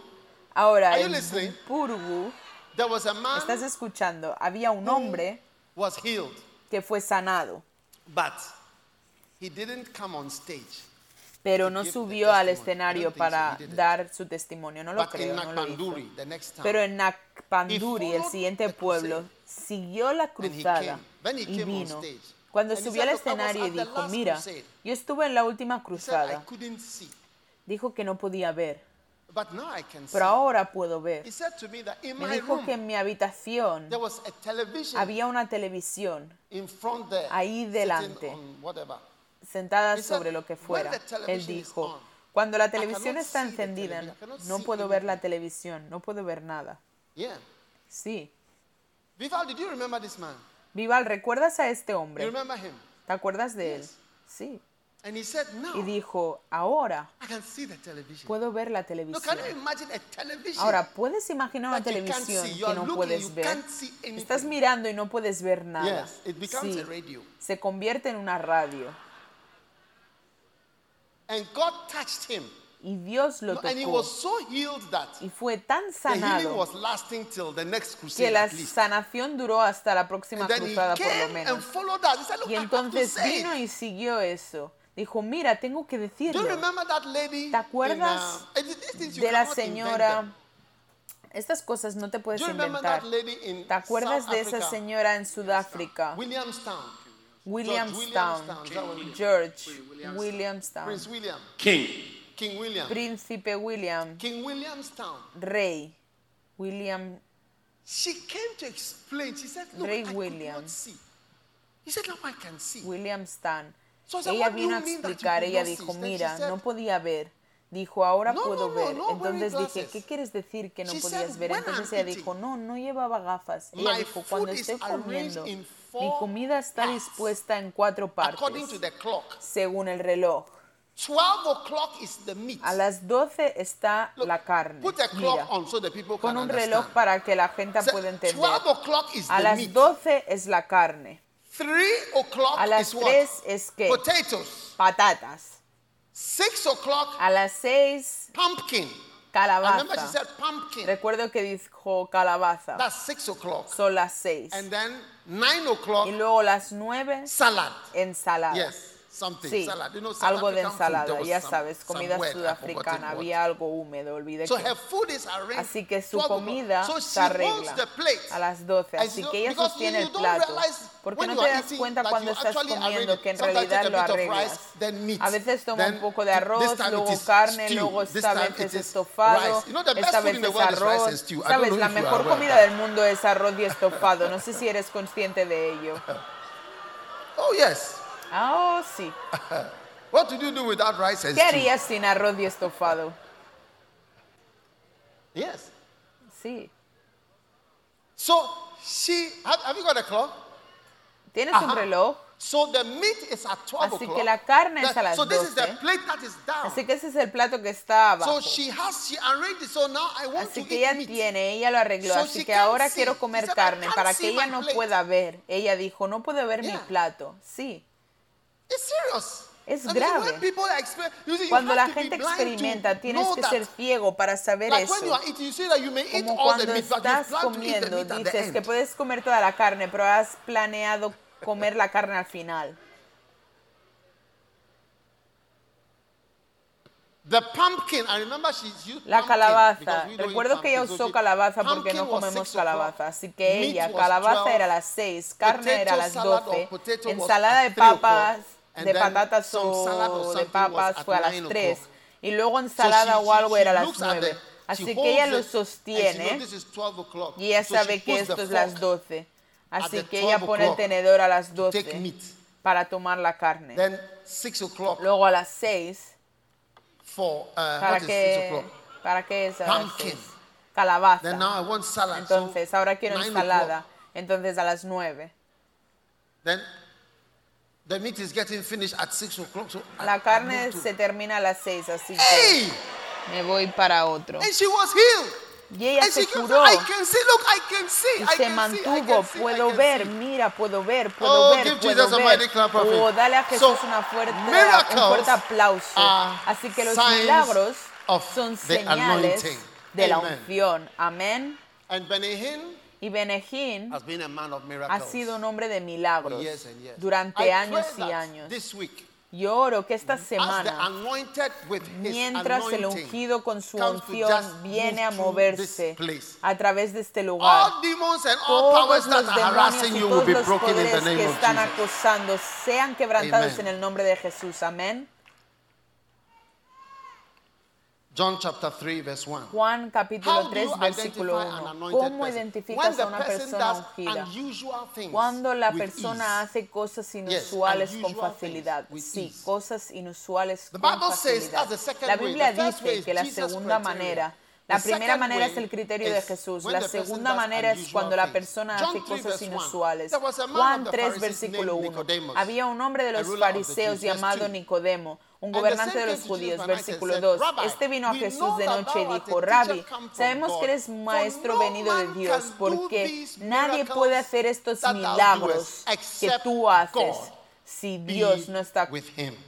Ahora, en listening? Bungpurugu, there was a man ¿estás escuchando? Había un hombre was healed, que fue sanado, but he didn't come on stage. pero no subió al escenario para dar su testimonio. No lo creo, no lo hizo. Pero en Nakpanduri, el siguiente pueblo, siguió la cruzada came. When he y vino. Cuando subió al said, "Look, I was escenario y dijo, mira, crusade." yo estuve en la última cruzada. Dijo que no podía ver, but now I can see. pero ahora puedo ver. He said to me that in Me my dijo room, que en mi habitación there was a television había una televisión in front there, ahí delante. sentada sobre lo que "When fuera. Él dijo, on, cuando la televisión está encendida, no puedo ver la anything." televisión, no puedo ver nada. Yeah. Sí. Vival, did you remember this man? Vival, ¿recuerdas a este You hombre? remember him? ¿Te acuerdas de él? Sí. And he said, now Y dijo, ahora I can see the television. puedo ver la televisión. imagine a television Ahora, ¿puedes imaginar una that you can't televisión que no puedes ver? Estás mirando y no puedes ver nada. Sí. Se convierte en una radio. And God touched him. Y Dios lo No, and he tocó. was so healed that Y fue tan sanado was lasting till the next que la sanación duró hasta la próxima cruzada por lo menos. Y entonces vino y siguió eso. Dijo, mira, tengo que Do you decirlo. remember that lady? ¿Te acuerdas uh, De la señora... them. Estas cosas no te puedes Do you remember inventar. that lady in ¿Te acuerdas de esa señora en Sudáfrica? Williamstown. Williamstown. George Williamstown. Prince William. King. King William. Príncipe William. King Williamstown. Rey. William. She came to explain. She said, Look, Rey I could William. not see. He said, No, I can see. Said, Ella "What do you vino a explicar, ella not see?" dijo, mira, no podía ver. Dijo, ahora puedo ver. Entonces dije. ¿qué quieres decir que no podías ver? "When Entonces ella dijo, no, no llevaba gafas. Ella dijo, cuando estoy comiendo, mi comida está dispuesta en cuatro partes, the clock. según el reloj. 12 o'clock is the meat. A las 12 está la carne. Put a clock Mira, on so the people pon un reloj para que la gente pueda entender. 12 o'clock is A las meat. 12 es la carne. 3 o'clock A las is what? 3 es que Potatoes. patatas. 6 o'clock, A las 6 pumpkin. I remember she calabaza. said pumpkin. Recuerdo que dijo calabaza. That's six o'clock. Son las seis. And then nine Y o'clock, luego las nueve, salad. ensalada. Yes, something. Sí, salad. You know, South algo de ensalada, ya some- sabes, comida sudafricana, había algo húmedo, olvidé So que. her food is arranged. Así que su 12 o'clock. comida so se arregla a las 12, And así que ella sostiene you el plato. Porque no te das eating cuenta cuando estás comiendo que en realidad lo arreglas. rice. A veces toma un poco de arroz, luego carne, stew. luego esta vez es estofado. You know, esta vez es arroz. Sabes, la mejor comida del mundo es arroz y estofado. No sé si eres consciente de ello. Oh, yes. Oh, sí. What do you do without rice and ¿Qué stew? harías sin arroz y estofado? Yes. Sí. So she, have, have you got a clock? ¿Tienes un Ajá. reloj? So the meat is at 12 Así que la carne es That- a las so this is the 12. plate that is down. Así que ese es el plato que está abajo. So she has, she arranged it. So now I want Así to que eat ella meat. tiene, ella lo arregló, So así que ahora see. quiero comer said, "I carne can't para que ella no plate." pueda ver. Ella dijo, no puede ver mi Yeah. plato. Sí. It's serious. Es grave. when people exper- you see, you Cuando la gente experimenta, tienes que that. ser ciego para saber Like eso. eating, Como cuando estás comiendo, dices que puedes comer toda la carne, pero has planeado comer la carne al final. The pumpkin, I remember she used La calabaza. Recuerdo que ella usó calabaza porque no comemos calabaza. Así que ella, calabaza 12, era a las 6, carne era a las salad or 12, potato was ensalada de papas, and de patatas o de papas fue a las nine 3. o'clock. Y luego So ensalada she- o algo she- era a las looks at 9. the- Así que ella lo sostiene this is 12 o'clock. y ella So sabe que esto es las fork 12. Así que ella 12 pone el tenedor a las to take 12 meat. para tomar la carne. Then 6 o'clock Luego a las 6, for, uh, ¿para what is 6 qué, o'clock? ¿para qué es a las Pumpkin. 6? Calabaza. Then now I want so Entonces, ahora quiero 9 ensalada. Entonces, a las 9. Then the meat is getting finished at 6 o'clock. So La carne to- se termina a las 6, así que me voy para otro. And she was healed. Y ella And se curó I can see, look, I can see, y I se can mantuvo. see, Puedo ver, mira, puedo ver, puedo Oh, ver, give puedo Jesus ver. mighty clap of Oh, dale a Jesús So, una fuerte, un fuerte aplauso. Así que los milagros son señales anointing. de la unción. Amén. And Y Benejín ha sido un hombre de for milagros years and years. durante I años y años. Yo oro que esta semana mientras el ungido con su unción viene a moverse a través de este lugar. Todos los demonios y todos los poderes que están acosando sean quebrantados en el nombre de Jesús. Amén. John chapter 3 verse 1. Juan capítulo How do 3 you versículo identify an 1. anointed ¿Cómo identificas a una person persona ungida? Cuando la persona hace cosas inusuales con facilidad. Sí, cosas inusuales The con Bible says facilidad. that's the second La. Biblia way dice que la segunda manera, la primera manera es el criterio de Jesús. La segunda manera es cuando la persona hace 3 cosas verse 1. inusuales. Juan of the 3 Pharisees versículo named 1. Nicodemus, Había un hombre de los fariseos llamado 2. Nicodemo, un gobernante de los judíos. Versículo said, 2. "Rabbi, Este vino a Jesús de noche y dijo, Rabbi, sabemos que eres maestro venido de Dios, porque nadie puede hacer estos milagros que tú haces si Dios no está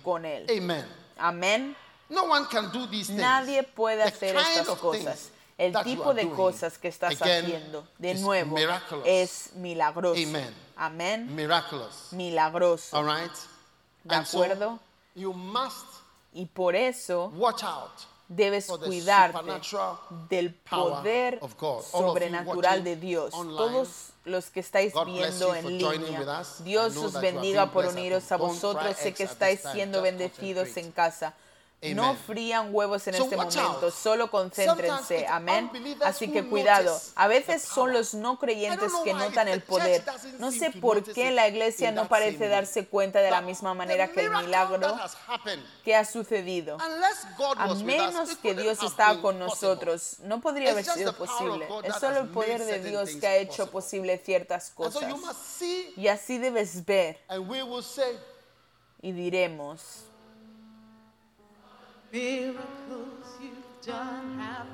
con él. Amen. Amén. No one can do these things. Nadie puede The hacer estas of cosas. things El tipo de cosas que estás haciendo, de is nuevo, es milagroso. Amen. Amén. Milagroso. ¿De acuerdo? You must Y por eso watch out debes cuidarte del poder sobrenatural de Dios. Todos los que estáis viendo en línea, Dios os bendiga por uniros a vosotros. Sé que estáis siendo bendecidos en casa. No frían huevos en So este momento, out. solo concéntrense, amén. Así que cuidado, a veces son los no creyentes que notan el poder. No sé por qué la iglesia no parece darse cuenta de la misma manera que el milagro que ha sucedido. A menos que Dios estaba con nosotros, no podría haber sido posible. Es solo el poder de Dios que ha hecho posible ciertas cosas. Y así debes ver y diremos,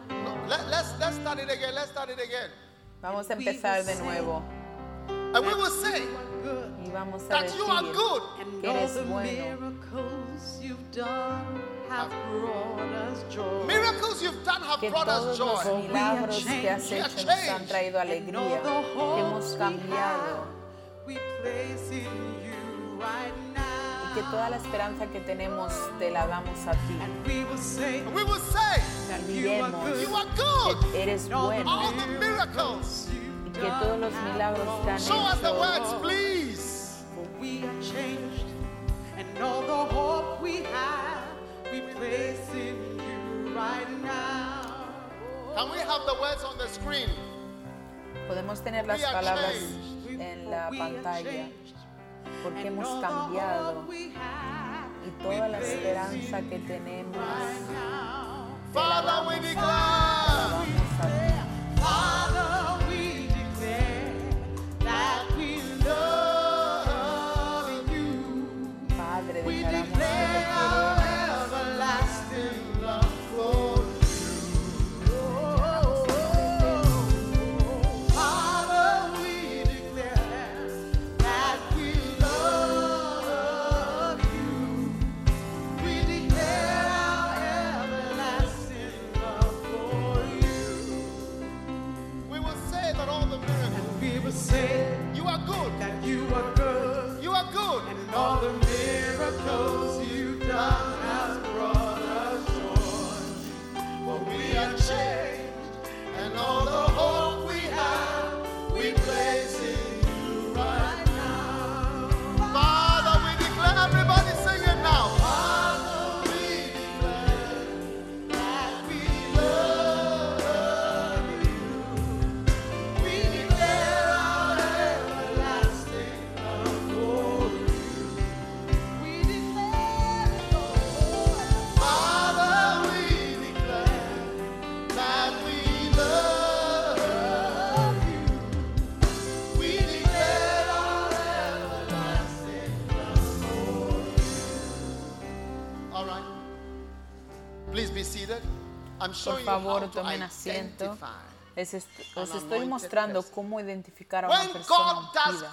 no, let, let's, let's start it again, let's start it again. vamos a empezar de nuevo. And we will say y vamos a that you are decir good. que eres bueno. miracles you've done have brought us joy. Miracles you've done have que brought us todos los joy. milagros que has We are hecho nos han changed. traído alegría, que hemos cambiado We place in you right y que toda la esperanza que tenemos te la damos a ti. And we will say And we will say, that you are Diremos good. You are good. que eres bueno All the miracles. y que todos los milagros te han Show us the hecho. words, please. For we are changed, and all the hope we have, we place in you right now. Can we have the words on the screen? Podemos tener las palabras changed. en la pantalla changed, porque hemos cambiado y toda la esperanza que tenemos right now. Father, we declare. Por favor, to tomen asiento. Les est- os An estoy mostrando cómo identificar a una persona ungida.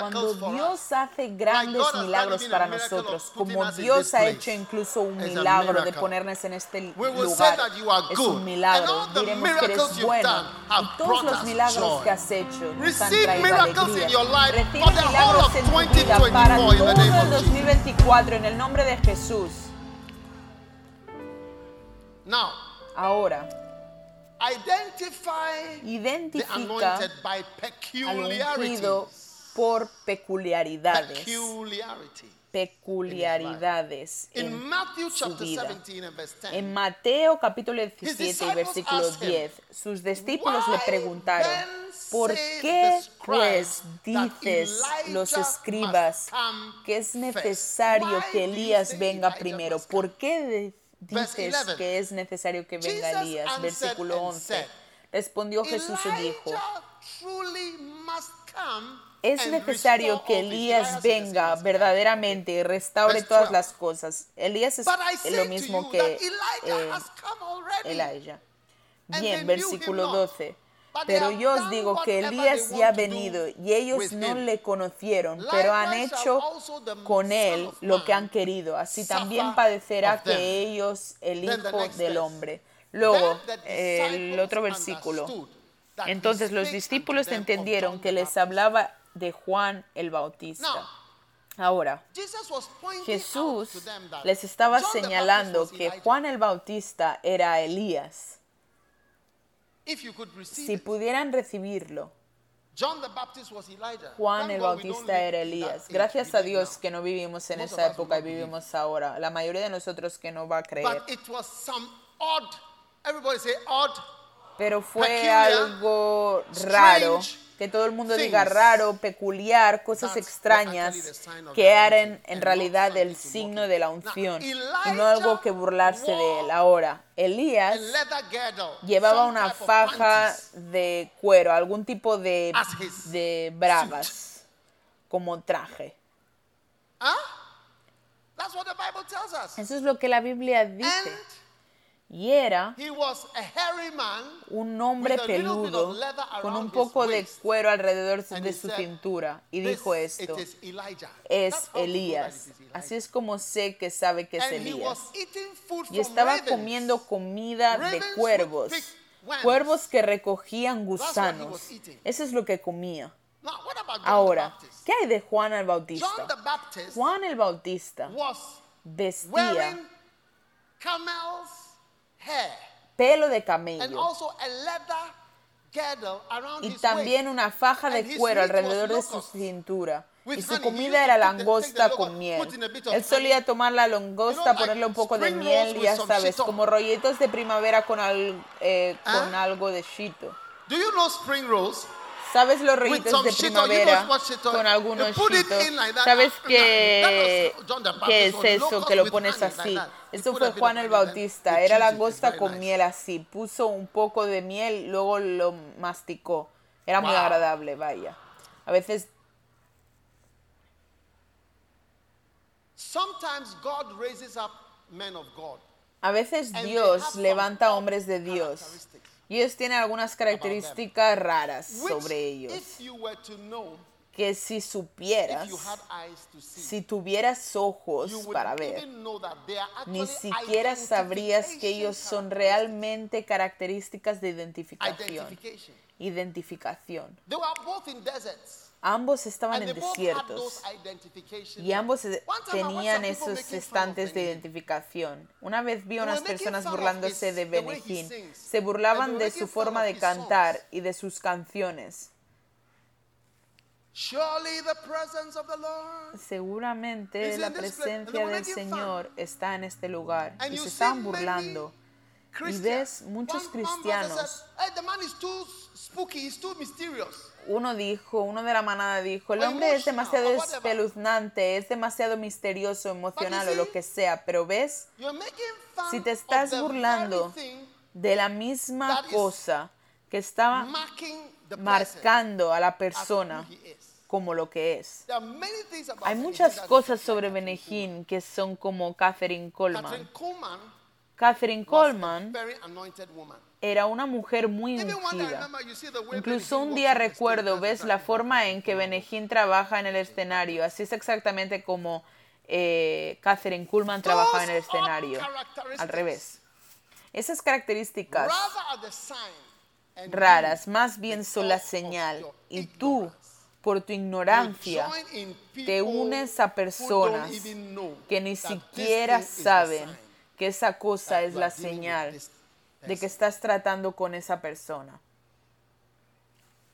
Cuando Dios hace grandes milagros para nosotros, como Dios ha hecho incluso un milagro de ponernos en este lugar, es un milagro. Diremos que eres bueno. Y todos los milagros que has hecho nos han traído alegría. Recibe milagros en tu vida 2024 para todo el of Jesus. 2024 en el nombre de Jesús. Now, Ahora, identifica al ungido por peculiaridades. Peculiaridades en Matthew su vida. 17 and verse 10. En Mateo capítulo 17 y disciples versículo asked him, 10, sus discípulos le "Why preguntaron, then ¿por qué pues dices los escribas que es necesario que Elías venga primero? ¿Por qué dices 11. que es necesario que venga Elías? Versículo and 11. said, Respondió Jesús y dijo, Es necesario que all things." Elías venga verdaderamente y restaure todas 12. las cosas. Elías es lo mismo que eh. Elijah. Bien, versículo not. 12. Pero yo os digo que Elías ya ha venido y ellos no le conocieron, pero han hecho con él lo que han querido. Así también padecerá que ellos, el Hijo del. Hombre. Luego, the el otro versículo. Entonces los discípulos entendieron que les hablaba de Juan el Bautista. Ahora, Jesús les estaba señalando que. Juan el Bautista era Elías. If you could receive Si pudieran recibirlo, John the Baptist was Elijah. Juan el Bautista era Elías. Gracias a Dios que no vivimos en esa época y vivimos ahora. La mayoría de nosotros que no va a creer. But it was some odd, everybody say odd, Pero fue algo raro. Que todo el mundo diga raro, peculiar, cosas extrañas que eran en realidad el signo de la unción y no algo que burlarse de él. Ahora, Elías llevaba una faja de cuero, algún tipo de, de bragas como traje. Eso es lo que la Biblia dice. Y era He was a hairy man. un hombre With a little bit of peludo con un poco de cuero alrededor And de su said, cintura y "This, dijo esto, es Elías. Así es como sé que sabe que es And he was Elías. Y estaba comiendo comida de cuervos, cuervos que recogían gusanos. Eso es lo que comía. Now, what about John the Ahora? ¿qué hay de Juan el Bautista? Juan el Bautista vestía hair pelo de and camello also a leather girdle around y his también waist. una faja And de his cuero alrededor de su cintura. Y su comida era langosta con miel. Él solía tomar la langosta, ponerle un poco de miel, ya sabes, como rollitos de primavera con, al- eh, con Ah. algo de chito. Do you know spring rolls? ¿Sabes los rollitos de primavera con algunos chitos? ¿Sabes Ah, qué, qué es eso que lo pones así? put fue Juan el Bautista, era langosta con miel así. Puso un poco de miel, luego lo masticó. Era muy agradable, vaya. A veces Sometimes God raises up men of God. A veces Dios levanta hombres de Dios y ellos tienen algunas características raras sobre ellos que si supieras, si tuvieras ojos para ver, ni siquiera sabrías que ellos son realmente características de identificación. Identificación. Ambos estaban en desiertos y ambos eh, tenían esos estantes de identificación. Una vez vi They unas personas burlándose de sings. Se burlaban de su forma de cantar y de sus canciones. Surely the presence of the Lord. Seguramente la presencia del Señor está en este lugar y se many burlando. Christians. ves muchos cristianos. said, "Hey, the man is too spooky, he's too mysterious. Uno dijo, uno de la manada dijo, el hombre es demasiado espeluznante, es demasiado misterioso, emocional o lo que sea, pero ves, Si te estás burlando de la misma cosa que estaba marcando a la persona como lo que es. There are many things about Hay muchas cosas sobre Benehín que son como Catherine Catherine Coleman. Catherine Coleman era una mujer muy ungida. Incluso un día recuerdo, ves la forma en que Benehín trabaja en el escenario. Así es exactamente como eh, Catherine Kuhlman trabajaba en el escenario. Al revés. Esas características raras más bien son la señal. Y tú, por tu ignorancia, te unes a personas que ni siquiera saben que esa cosa es la señal de que estás tratando con esa persona.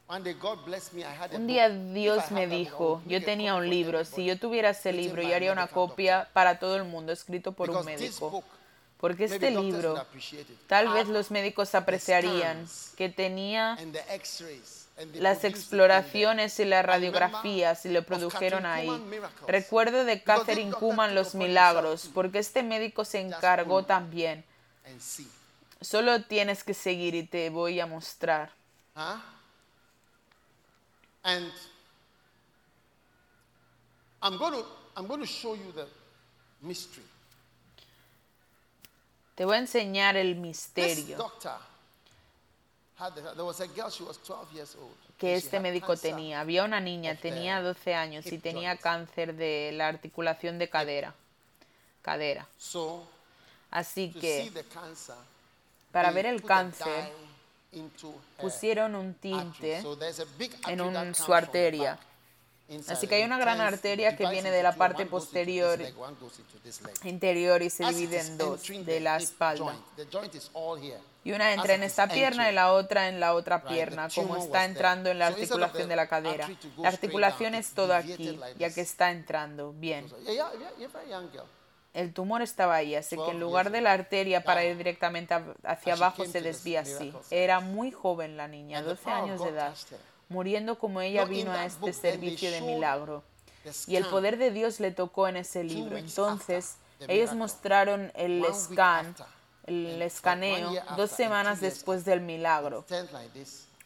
Un día Dios me dijo, yo tenía un libro, si yo tuviera ese libro, yo haría una copia para todo el mundo, escrito por un médico. Porque este libro, tal vez los médicos apreciarían que tenía las exploraciones y las radiografías lo produjeron ahí. Recuerdo de Catherine took los milagros, porque este médico se encargó también. Solo tienes que seguir y te voy a mostrar. Mystery. Te voy a enseñar el misterio que este médico tenía. Había una niña, the tenía 12 años y tenía cáncer de la articulación de cadera. Cadera. So Así que para ver el cáncer pusieron un tinte en un- su arteria. Así que hay una gran arteria que viene de la parte posterior interior y se divide en dos de la espalda. Y una entra en esta pierna y la otra en la otra pierna, como está entrando en la articulación de la cadera. La articulación es deviated aquí, ya que está entrando. Bien. El tumor estaba ahí, así que 12 en lugar de la arteria para ir directamente hacia abajo se desvía así. Era muy joven la niña, and the 12 power of años de edad muriendo como ella vino a este servicio de milagro. Y el poder de Dios le tocó en ese libro. Entonces, ellos mostraron el scan, el escaneo, dos semanas después del milagro.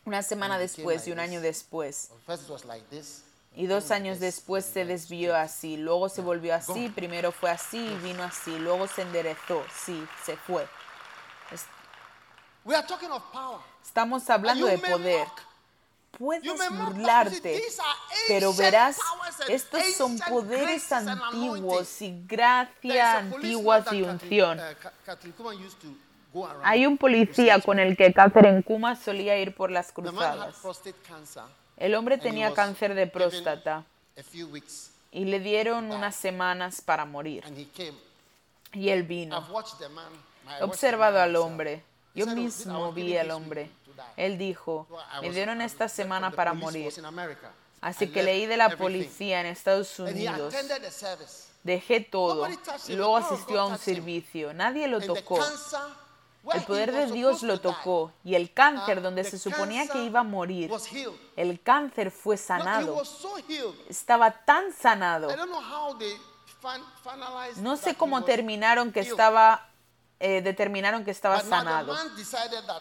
Una semana después y un año después. Y dos años después se desvió así, luego se volvió así, primero fue así, y vino así, luego se enderezó, sí, se fue. Estamos hablando de poder puedes burlarte, pero verás, estos son poderes antiguos y gracia antigua y unción. Hay un policía con el que Catherine Kuma solía ir por las cruzadas. El hombre tenía cáncer de próstata y le dieron unas semanas para morir. Y él vino. He observado al hombre. Yo mismo vi al hombre. Él dijo, me dieron esta semana para morir. Así que leí de la policía en Estados Unidos. Dejé todo. Luego asistió a un servicio. Nadie lo tocó. El poder de Dios lo tocó y el cáncer donde se suponía que iba a morir, el cáncer fue sanado. Estaba tan sanado. No sé cómo terminaron que estaba eh, determinaron que estaba sanado.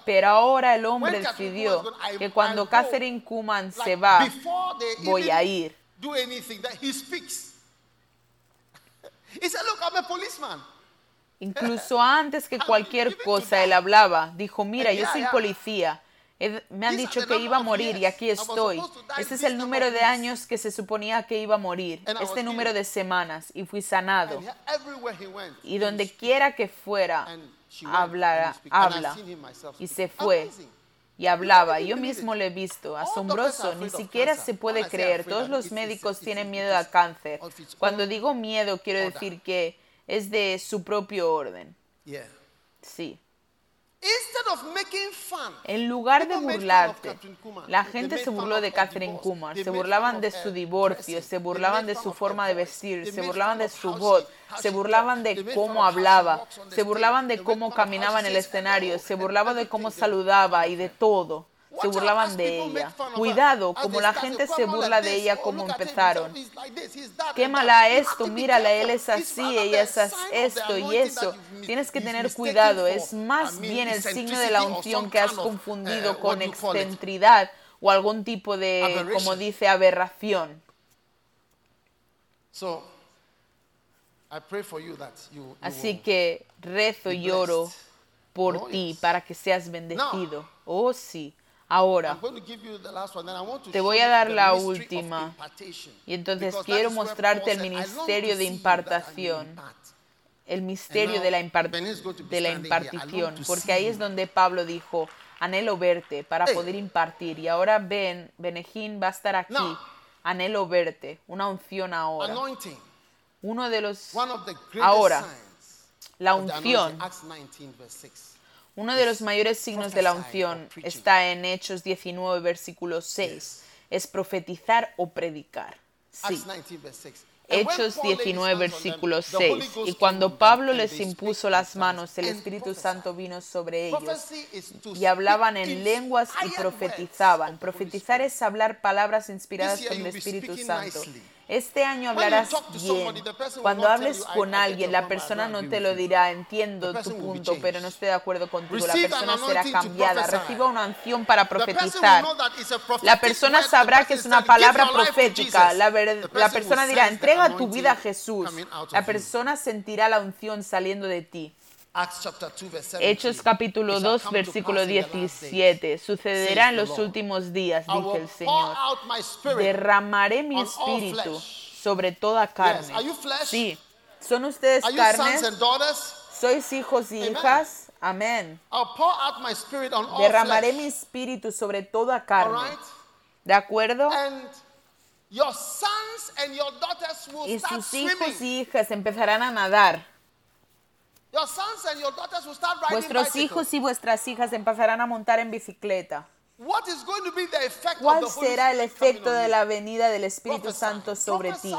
Pero ahora el hombre decidió que cuando Catherine Kuman se va, voy a ir. Incluso antes que cualquier cosa, él hablaba. Dijo, mira, yo soy policía me han dicho que iba a morir y aquí estoy. Este es el número de años que se suponía que iba a morir, este número de semanas, y fui sanado. Y donde quiera que fuera, habla, habla. Y se fue y hablaba. Yo mismo lo he visto. Asombroso, ni siquiera se puede creer. Todos los médicos tienen miedo al cáncer. Cuando digo miedo, quiero decir que es de su propio orden. Sí. En lugar de burlarte, la gente se burló de Catherine Kumar, se burlaban de su divorcio, se burlaban de su forma de vestir, se burlaban de su voz, se burlaban de cómo hablaba, se burlaban de cómo caminaba en el escenario, se burlaban de cómo saludaba y de todo se burlaban de ella. Cuidado, como la gente se burla de ella como empezaron. Qué mala esto, mírala, él es así, ella es esto y eso. Tienes que tener cuidado, es más bien el signo de la unción que has confundido con excentridad o algún tipo de, como dice, aberración. Así que rezo y oro por ti para que seas bendecido. Oh, sí. Ahora, te voy a dar la última. Y entonces quiero mostrarte el ministerio de impartación. el misterio de la, impartición, porque ahí es donde Pablo dijo, anhelo verte para poder impartir. Y ahora Ben, Benejín va a estar aquí, anhelo verte, una unción ahora. Uno de los... Ahora, la unción. Uno de los mayores signos de la unción está en Hechos 19, versículo 6. Es profetizar o predicar. Sí. Hechos 19, versículo 6. Y cuando Pablo les impuso las manos, el Espíritu Santo vino sobre ellos y hablaban en lenguas y profetizaban. Profetizar es hablar palabras inspiradas por el Espíritu Santo. Este año hablarás bien. Cuando hables con alguien, la persona no te lo dirá, entiendo tu punto, pero no estoy de acuerdo contigo. La persona será cambiada. Reciba una unción para profetizar. La persona sabrá que es una palabra profética. La, la persona dirá, entrega tu vida a Jesús. La persona sentirá la unción saliendo de ti. Hechos capítulo 2, versículo 17. Sucederá en los últimos días, dice el Señor. Derramaré e mi espíritu sobre toda carne. Sí. ¿Son ustedes carnes? ¿Sois hijos y hijas? Amén. Derramaré mi espíritu sobre toda carne. ¿De acuerdo? y sus hijos y hijas empezarán a nadar. Your sons and your daughters will start riding Vuestros bicycle. hijos y vuestras hijas empezarán a montar en bicicleta. What is going to be the effect ¿Cuál of the será el efecto de la venida del Espíritu Santo sobre ti?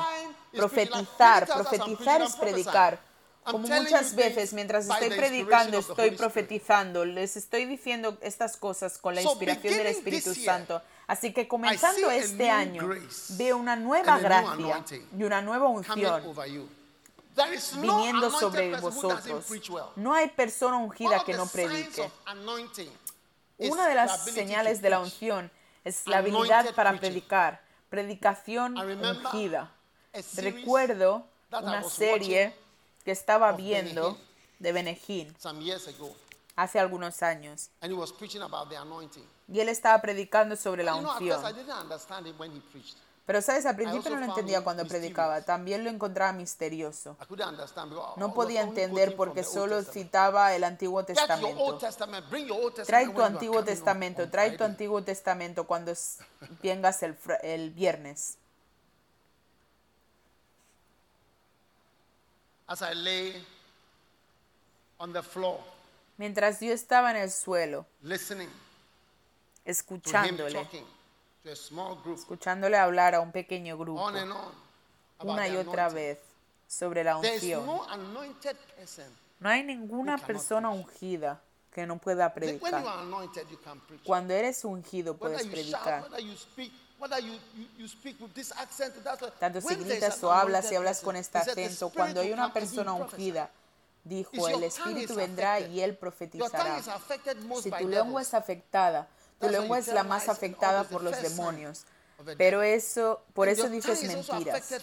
Profetizar, profetizar es predicar. Como muchas veces mientras estoy predicando, estoy profetizando, les estoy diciendo estas cosas con la inspiración del Espíritu Santo. Así que comenzando este año, veo una nueva gracia y una nueva unción viniendo sobre vosotros. No hay persona ungida que no predique. Una de las señales de la unción es la habilidad para predicar, predicación ungida. Recuerdo una serie que estaba viendo de Benejín hace algunos años. Y él estaba predicando sobre la unción. Pero sabes, al principio no lo entendía cuando predicaba. También lo encontraba misterioso. I No was podía entender porque solo citaba el Antiguo Testamento. Trae tu Antiguo Testamento, trae tu. Antiguo Testamento cuando vengas el, el viernes. Mientras yo estaba en el suelo, escuchándole, escuchándole hablar a un pequeño grupo, una y otra vez, sobre la unción. no hay ninguna persona ungida que no pueda predicar. Cuando eres ungido puedes predicar. Tanto si gritas o hablas y hablas con este he said, "The acento, cuando hay una persona prophesy." ungida, dijo, el Espíritu vendrá y él profetizará. Si tu lengua es afectada, tu lengua es la más afectada por los demonios. Pero eso, por eso dices mentiras.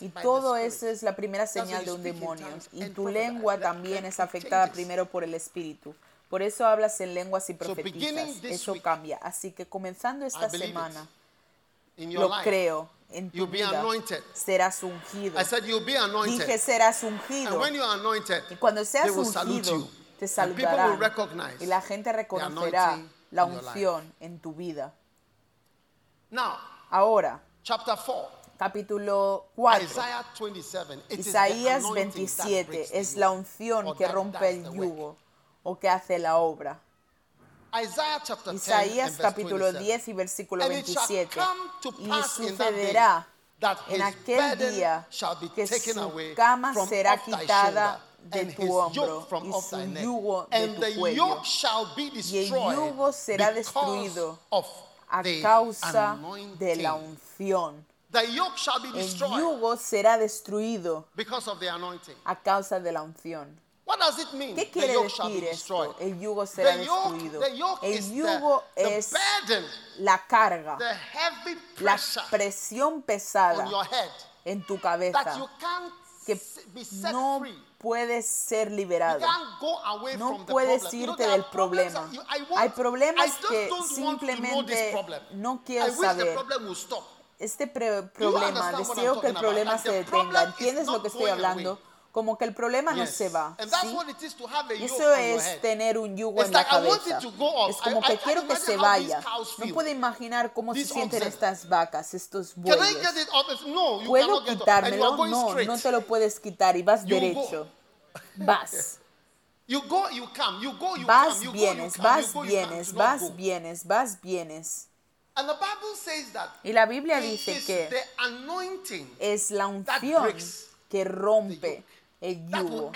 Y todo eso es la primera señal de un demonio. Y tu lengua también es afectada primero por el Espíritu. Por eso hablas en lenguas y profetizas. Eso cambia. Así que comenzando esta semana, lo creo, en tu vida serás ungido. Dije serás ungido. Y cuando seas ungido, te saludarán. Y la gente reconocerá la unción en tu vida. Now, Ahora, chapter 4, capítulo 4. Isaiah 27. It is the Isaías anointing that 27 breaks the es la unción que rompe el yugo o que hace la obra. Isaiah chapter 10 Isaías capítulo 27. 10 y versículo And it shall 27. come to Y sucederá en aquel día que su cama será quitada de and tu his hombro yoke from y off su neck. yugo de And tu the cuello. yoke shall be Y el destroyed yugo será because destruido of a the causa anointing. de la unción. The yoke shall be El destroyed yugo será destruido because of the anointing. a causa de la unción. What does it mean? ¿Qué the quiere yoke shall be decir destroyed. esto? El yugo será The yoke, destruido. the yoke El is yugo the, es burden, la carga, the heavy la pressure presión pesada your head en tu that cabeza you can't que s- be set no free. Puedes ser liberado. No puedes irte del problema. Hay problemas que simplemente no quiero saber. Este problema, deseo que el problema se detenga. ¿Entiendes lo que estoy hablando? Como que el problema no Yes. se va. ¿sí? Y Eso es tener un yugo It's en la like, cabeza. Es como I- que I quiero que se vaya. No puedo imaginar cómo se sienten oxen. estas vacas, estos bueyes. No, ¿Puedo quitármelo? No, straight. no te lo puedes quitar y vas You go. derecho. Vas. You go, you come. You go, you Vas, come. You vienes, go, you come. vas, come. vienes, vas, go. vienes, vas, vienes. And the Bible says that Y la Biblia dice que es la unción que rompe el yugo,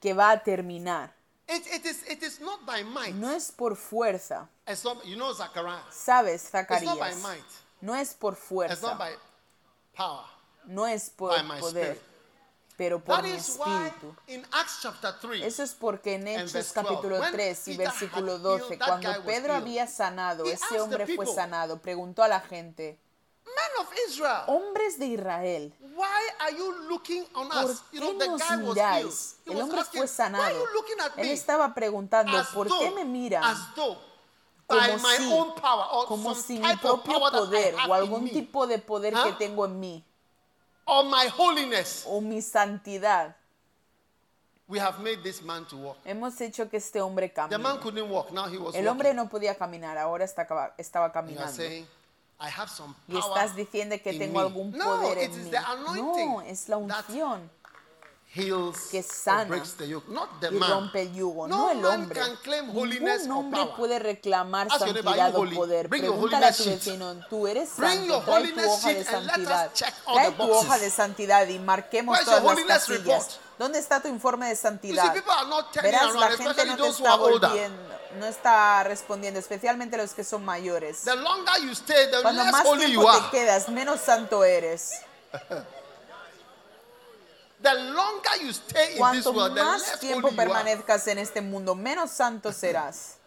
que va a terminar. It, it, is, it is not by might. No es por fuerza. Not, you know Zachariah. ¿Sabes, Zacarías? No es por It's not fuerza, by power. no es por poder, spirit. pero por That mi espíritu. in Acts chapter 3, Eso es porque en Hechos verse 12, capítulo when 3 y versículo had 12, healed, that cuando Pedro healed. había sanado, ese hombre fue sanado, preguntó a la gente, men of Israel, hombres de Israel, why are you looking on ¿por us? You qué know, the guy miráis? El hombre asking, fue why sanado. are you looking at Él me? estaba preguntando, As ¿por though- qué me miran? As though by Como my si, own power or como some si mi propio poder o algún tipo de poder Huh? que tengo en mí or my holiness, o mi santidad, we have made this man to walk. hemos hecho que este hombre The man camine. couldn't walk. Now he was El hombre no podía caminar, ahora está estaba You are caminando. I have some Y power estás diciendo que tengo me. algún No, poder it en is mí. the anointing No, es la unción heals que sana breaks the yoke, not the y man. rompe el yugo, No no el hombre. can claim holiness Ningún hombre power. puede reclamar Ask santidad "Are you o poder. Pregúntale a tu vecino, tú eres santo, trae tu hoja de sheet and let us santidad. Trae the tu hoja de santidad y marquemos todas las casillas. report? ¿Dónde está tu informe de santidad? see, Verás, la gente no te está volviendo, no está respondiendo, especialmente los que son mayores. The longer you stay, the Cuando less más holy tiempo you te are. quedas, menos santo eres. The longer you stay in this Cuanto world, the más less tiempo holy you are. permanezcas en este mundo, menos santo serás.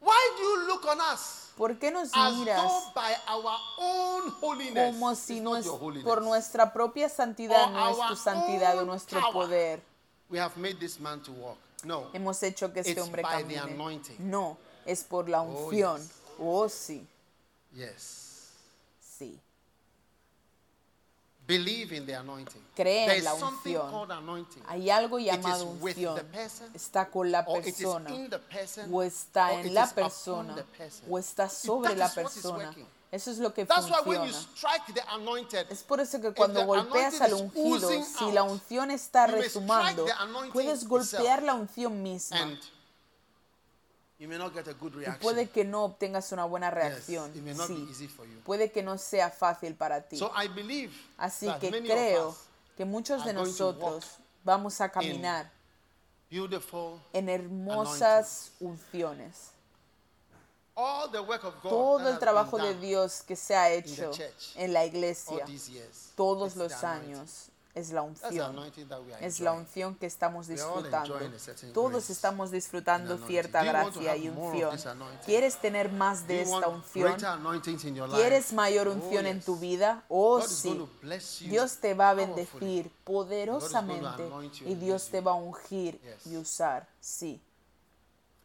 Why do you look on us ¿Por qué nos as miras by our own holiness como si your holiness? por nuestra propia santidad no es tu santidad o nuestro power. poder? We have made this man to walk. No. hemos hecho que este It's hombre by the camine. anointing. No, es por la Oh, unción. yes. Oh, sí, Yes. sí. Believe in the anointing. Cree en There is la something unción. called anointing. Hay algo is llamado with unción. the person, Está con la or it is persona. in the person, O está or it en la is upon persona. the person. O está sobre That la is what is persona. working. Eso es lo que That's why when you funciona. strike the anointed, Es por eso que cuando golpeas al ungido, si la unción está anointing puedes golpear la unción misma. you may not get a good Y puede que no obtengas una buena Yes, reacción. it may not be Sí. easy for you. Puede que no sea fácil para ti. So I believe Así that que many creo of us, que muchos de nosotros vamos a caminar en hermosas unciones. all the work of God Todo el trabajo de Dios que se ha hecho en la iglesia todos los años es la unción. anointing that we are Es la unción que estamos disfrutando. Todos estamos disfrutando cierta gracia y unción. ¿Quieres tener más de esta unción? ¿Quieres mayor Oh, unción en tu vida? Oh, sí. Dios te va a bendecir poderosamente y Dios te va a ungir y usar. Sí.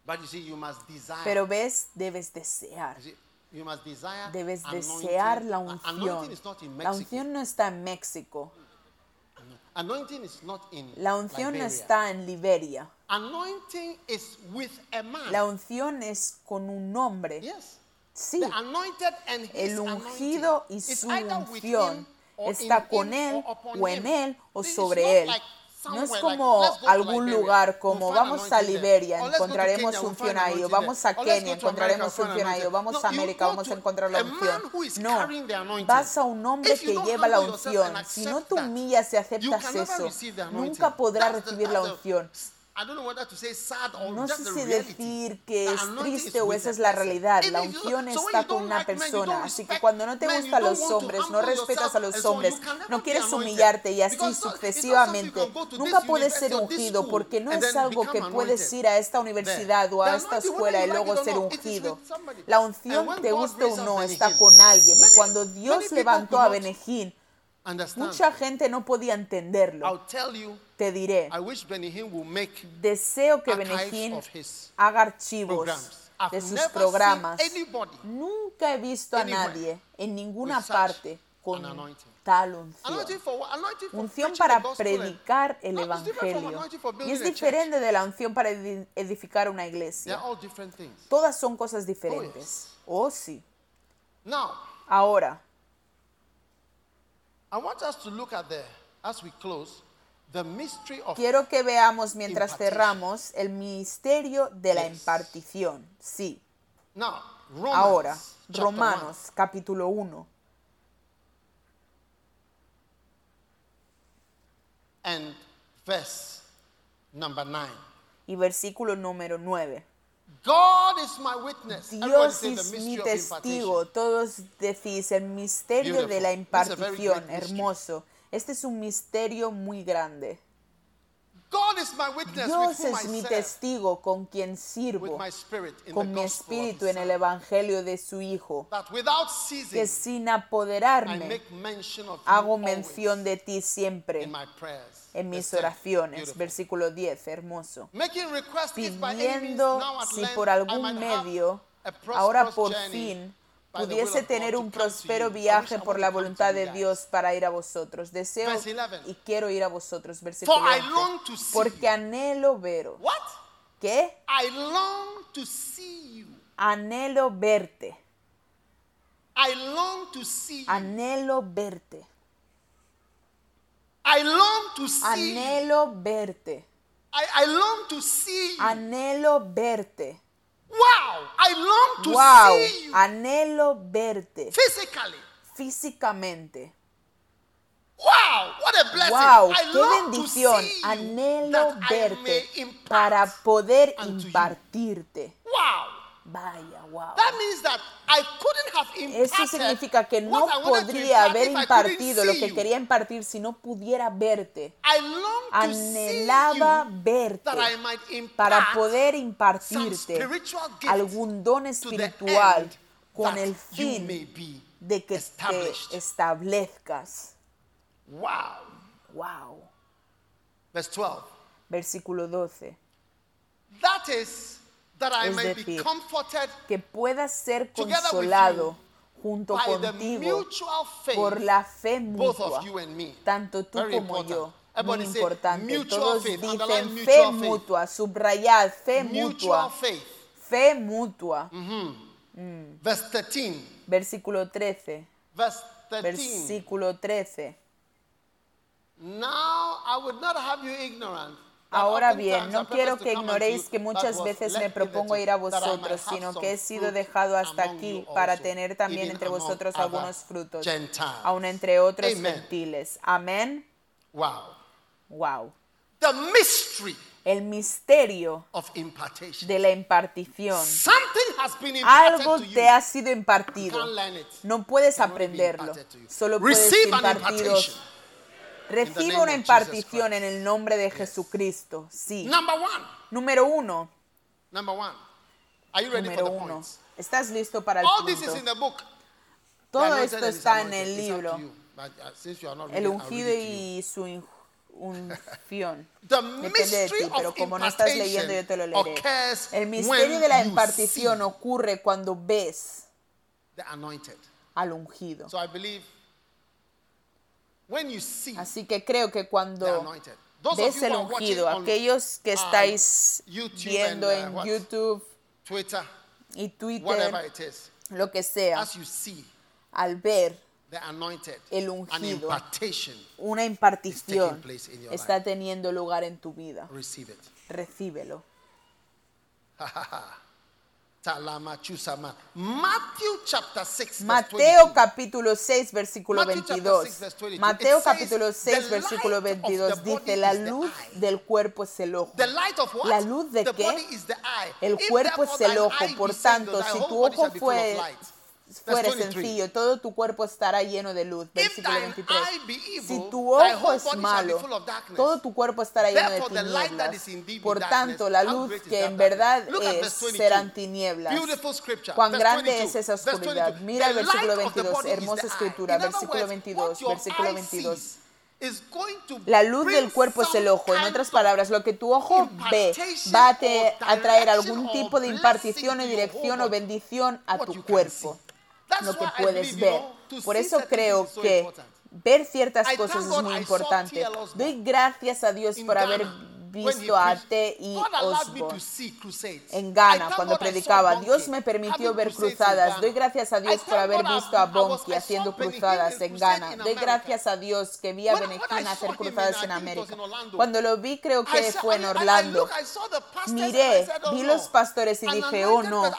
But you see, you must desire. Pero ves, debes desear. You see, you must desire Debes anointing. desear la unción. Is not in La unción no está en México. Anointing is not in La unción no Liberia. está en Liberia. Anointing is with a man. La unción es con un hombre. yes. Sí. The anointed and his El ungido y anointing is su unción está con him él o en him. él o sobre él. like No es como algún lugar como vamos a. Liberia, encontraremos Kenya, we'll unción find ahí, o anointing vamos a Kenia, encontraremos find unción ahí, o anointing. vamos a América, vamos a encontrar la unción. No, vas a un hombre que lleva la unción. Si no te humillas y aceptas eso, nunca podrás recibir la unción. I don't know whether to say sad or No just sé si decir que es triste o esa es la realidad. La unción está con una persona. Así que cuando no te gustan los hombres, no respetas a los hombres, no quieres humillarte y así sucesivamente. Nunca puedes ser ungido porque no es algo que puedes ir a esta universidad o a esta escuela y luego ser ungido. La unción, te God guste o no, está con alguien. Y cuando Dios levantó a Benejín, Understand? mucha gente no podía entenderlo. I'll tell you, Te diré, I wish will make deseo que his haga archivos. I've de sus programas. Nunca he visto a nadie en ninguna parte con tal unción. Unción para predicar el Evangelio. Y es diferente de la unción para edi- edificar una iglesia. all different things. Todas son cosas diferentes. Oh, sí. Now, Ahora, I want us to look at the, as we close, the mystery of quiero que veamos mientras cerramos el misterio de la impartición. Sí. now Romans, Ahora, Romanos capítulo 1. one and verse number nine. y versículo número 9. God is my witness. Everybody Dios es mi testigo. Todos decís el misterio de la impartición. Hermoso. Este es un misterio muy grande. God is my witness Dios es mi testigo con quien sirvo, con mi espíritu en el evangelio de su Hijo, que sin apoderarme hago mención de ti siempre. En mis Verse 10. oraciones. Versículo 10, hermoso. Pidiendo si por algún medio, ahora por fin, pudiese tener un próspero viaje por la voluntad de. Dios para ir a vosotros. Deseo Verse 11. y quiero ir a vosotros. Versículo For I 11. long to see Porque anhelo veros. ¿Qué? I long to see you. Anhelo verte. Anhelo verte. I long to see. Anhelo verte. I, I long to see you. Anhelo verte. wow. I long to Wow. see you Anhelo verte. physically. Físicamente. Wow. What a blessing. Wow, I qué long to bendición. see you Anhelo verte para poder impartirte. Wow. Vaya, wow. That means that I couldn't have imparted Eso significa que no podría haber impartido lo que quería impartir si no pudiera verte. I long to Anhelaba verte that I might impart para poder impartirte algún don espiritual con el fin de que te establezcas. Wow. Wow. Verse 12. Versículo 12. That is, Es may be decir, comforted Que puedas ser consolado junto contigo por la fe mutua. Tanto tú Very como important. yo. Muy importante. mutual Todos dicen fe mutual faith. mutua. Subrayad, fe Mutual mutua. faith. Fe mutua. Verse 13. Versículo 13. Verse 13. Versículo 13. Now I would not have you ignorant. Ahora bien, no quiero que ignoréis que muchas veces me propongo ir a vosotros, sino que he sido dejado hasta aquí para tener también entre vosotros algunos frutos, aun entre otros gentiles. Amén. Wow. Wow. The mystery El misterio of impartation. de la impartición. Something has been imparted Algo te ha sido impartido. No puedes aprenderlo. Solo puedes Receive name una impartición en el nombre de Jesucristo. Sí. Number one. Número uno. Number one. Are you ready Número for the uno. points? ¿Estás listo para el All this is punto? in the book. Todo esto está en el libro. uh, El ungido y su unción. Depende de ti, pero como no estás leyendo, yo te lo leeré. El misterio de la impartición ocurre cuando ves al ungido. So I believe Así que creo que cuando ves el ungido, aquellos que um, estáis viendo uh, en? YouTube Twitter, y Twitter, lo que sea, al ver El ungido. una impartición está teniendo lugar en tu vida, recíbelo. Mateo 22. capítulo 6 versículo Matthew chapter 22. 6, verse 22. Mateo capítulo 6 "The versículo light of 22 the body dice, la luz eye." del cuerpo es el ojo. ¿La luz de qué? El cuerpo es el ojo, por tanto, si tu ojo fue, 23. sencillo, todo tu cuerpo estará lleno de luz. Versículo thine 23. eye be evil, Si tu ojo es malo, todo tu cuerpo estará lleno de tinieblas. Por tanto, la luz que en verdad es verse 22. serán tinieblas. Cuán grande 22. es esa oscuridad. 22. Mira el versículo light of the 22, body is hermosa escritura, versículo words, 22, what your versículo eye 22. sees is going to La luz del cuerpo es el ojo. En otras palabras, lo que tu ojo ve va a, te- a traer algún tipo de impartición o dirección o bendición a tu cuerpo. Lo que puedes ver. Por eso creo que ver ciertas cosas es muy importante. Doy gracias a Dios por haber visto a. T. y Osborne en Ghana cuando predicaba. Dios me permitió ver cruzadas. Doy gracias a Dios por haber visto a saw haciendo cruzadas en Ghana. Doy gracias a Dios que vi a saw hacer cruzadas en América. Cuando lo vi creo que fue en Orlando. Miré, vi los pastores y dije, oh no,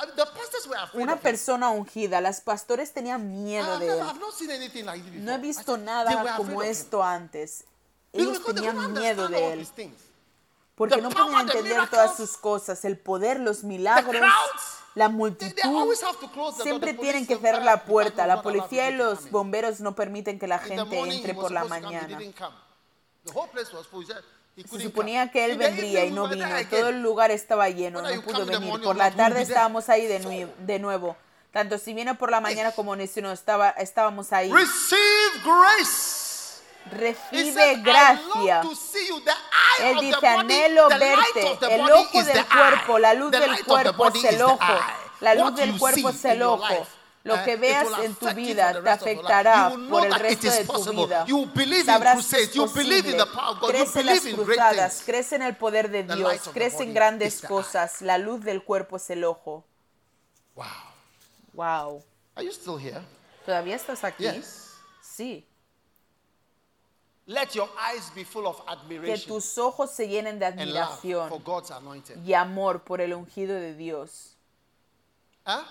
una persona ungida. Las pastores tenían miedo de él. I've not seen anything like this No he visto nada como esto antes. Ellos tenían miedo de él. Porque The no power, the entender todas sus cosas, el poder, los milagros, crowds, la They, they multitud. Siempre tienen que cerrar la puerta. La policía y los bomberos no permiten que la gente entre por la mañana. Se suponía que él vendría y no vino. Todo el lugar estaba lleno, no pudo venir. Por or la tarde estábamos ahí de, Full. nue- de nuevo. Tanto si viene por la mañana como si no estaba, estábamos ahí. Receive grace. He Recibe gracia. Él dice, anhelo verte. El ojo del cuerpo, la luz del cuerpo es el ojo. La luz del cuerpo es el ojo. Lo eh, que veas en tu vida te afectará por el resto de tu vida. Sabrás que es posible. Crees en las cruzadas, crees en el poder de Dios, crees en grandes cosas. La luz del cuerpo es el ojo. Wow. Wow. ¿Todavía estás aquí? Sí. Let your eyes be full of Que admiration tus ojos se llenen de and love for admiración God's anointed. y amor por el ungido de Dios. Huh?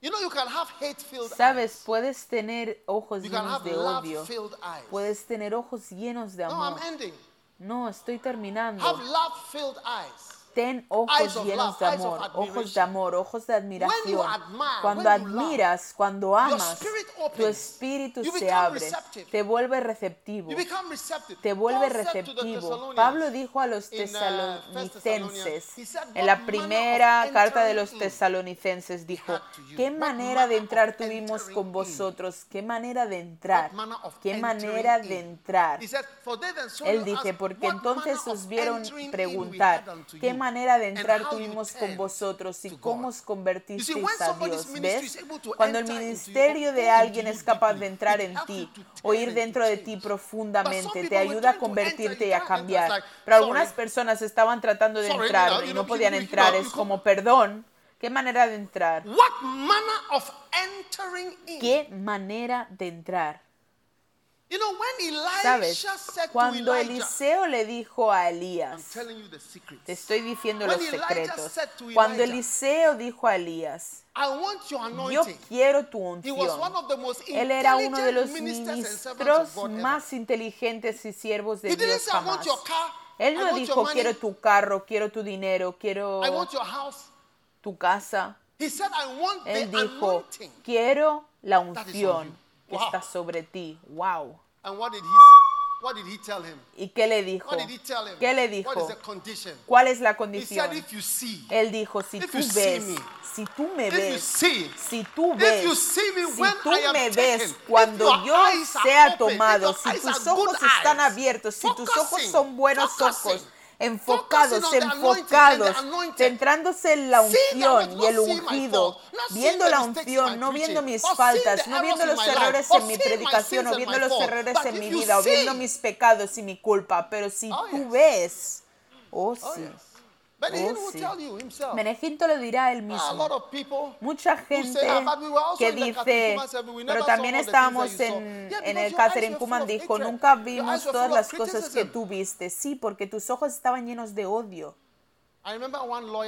You know, you can have hate-filled Sabes, eyes. puedes tener ojos You can llenos have de odio. love-filled eyes. Puedes tener ojos llenos de No, amor. I'm ending. No, estoy terminando. Have love-filled eyes. Ten ojos llenos de amor, ojos de amor, ojos de admiración. Cuando admiras, cuando amas, tu espíritu se abre, te vuelve receptivo. Te vuelve receptivo. Pablo dijo a los tesalonicenses, en la primera carta de los tesalonicenses, dijo, ¿qué manera de entrar tuvimos con vosotros? ¿Qué manera de entrar? ¿Qué manera de entrar? Él dice, porque entonces os vieron preguntar, ¿qué manera de entrar tuvimos con vosotros y cómo os convertisteis a Dios. ¿Ves? Cuando el ministerio de alguien es capaz de entrar en ti o ir dentro de ti profundamente, te ayuda a convertirte y a cambiar. Pero algunas personas estaban tratando de entrar y no podían entrar. Es como, perdón, ¿Qué manera de entrar? ¿Qué manera de entrar? ¿Sabes? Cuando Eliseo le dijo a Elías, te estoy diciendo los secretos. Cuando Eliseo dijo a Elías, yo quiero tu unción. Él era uno de los ministros más inteligentes y siervos de Dios jamás. Él no dijo, quiero tu carro, quiero tu dinero, quiero tu casa. Él dijo, quiero la unción que está sobre ti. Wow. What did he tell him? ¿Y qué le dijo? He ¿Qué le dijo? ¿Cuál es la condición? Said, if you see, Él dijo, si tú ves, si tú me ves, si tú ves, me si tú me ves cuando yo sea tomado, si tus ojos están abiertos, si tus ojos son buenos ojos, enfocados, enfocados, centrándose en la unción y el ungido, viendo la unción, no viendo mis faltas, no viendo los errores en mi predicación, o viendo los errores en mi vida, o viendo mis pecados y mi culpa, pero si tú ves, oh sí. Oh, sí. Lo dirá él mismo. Mucha gente que dice, pero también estábamos en, el Catherine Kuman dijo, nunca vimos todas las cosas que tú viste. Sí, porque tus ojos estaban llenos de odio.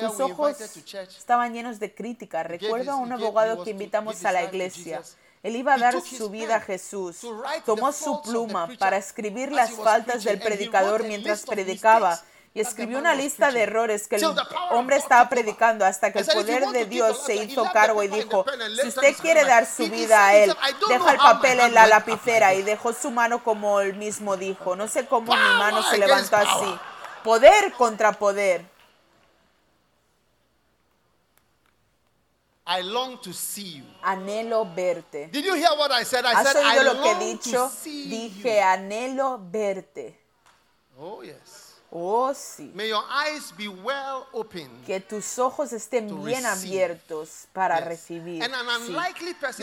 Tus ojos estaban llenos de crítica. Recuerdo a un abogado que invitamos a la iglesia. Él iba a dar su vida a Jesús. Tomó su pluma para escribir las faltas del predicador mientras predicaba y escribió una lista de errores que el hombre estaba predicando hasta que el poder de Dios se hizo cargo y dijo, si usted quiere dar su vida a él, deja el papel en la lapicera y dejó su mano como él mismo dijo. No sé cómo mi mano se levantó así. Poder contra poder. I long to see you. Anhelo verte. Did you hear what I said? I ¿Has said, oído lo que he dicho? Dije, anhelo verte. Oh, yes. Oh, sí. Que tus ojos estén bien abiertos para recibir. And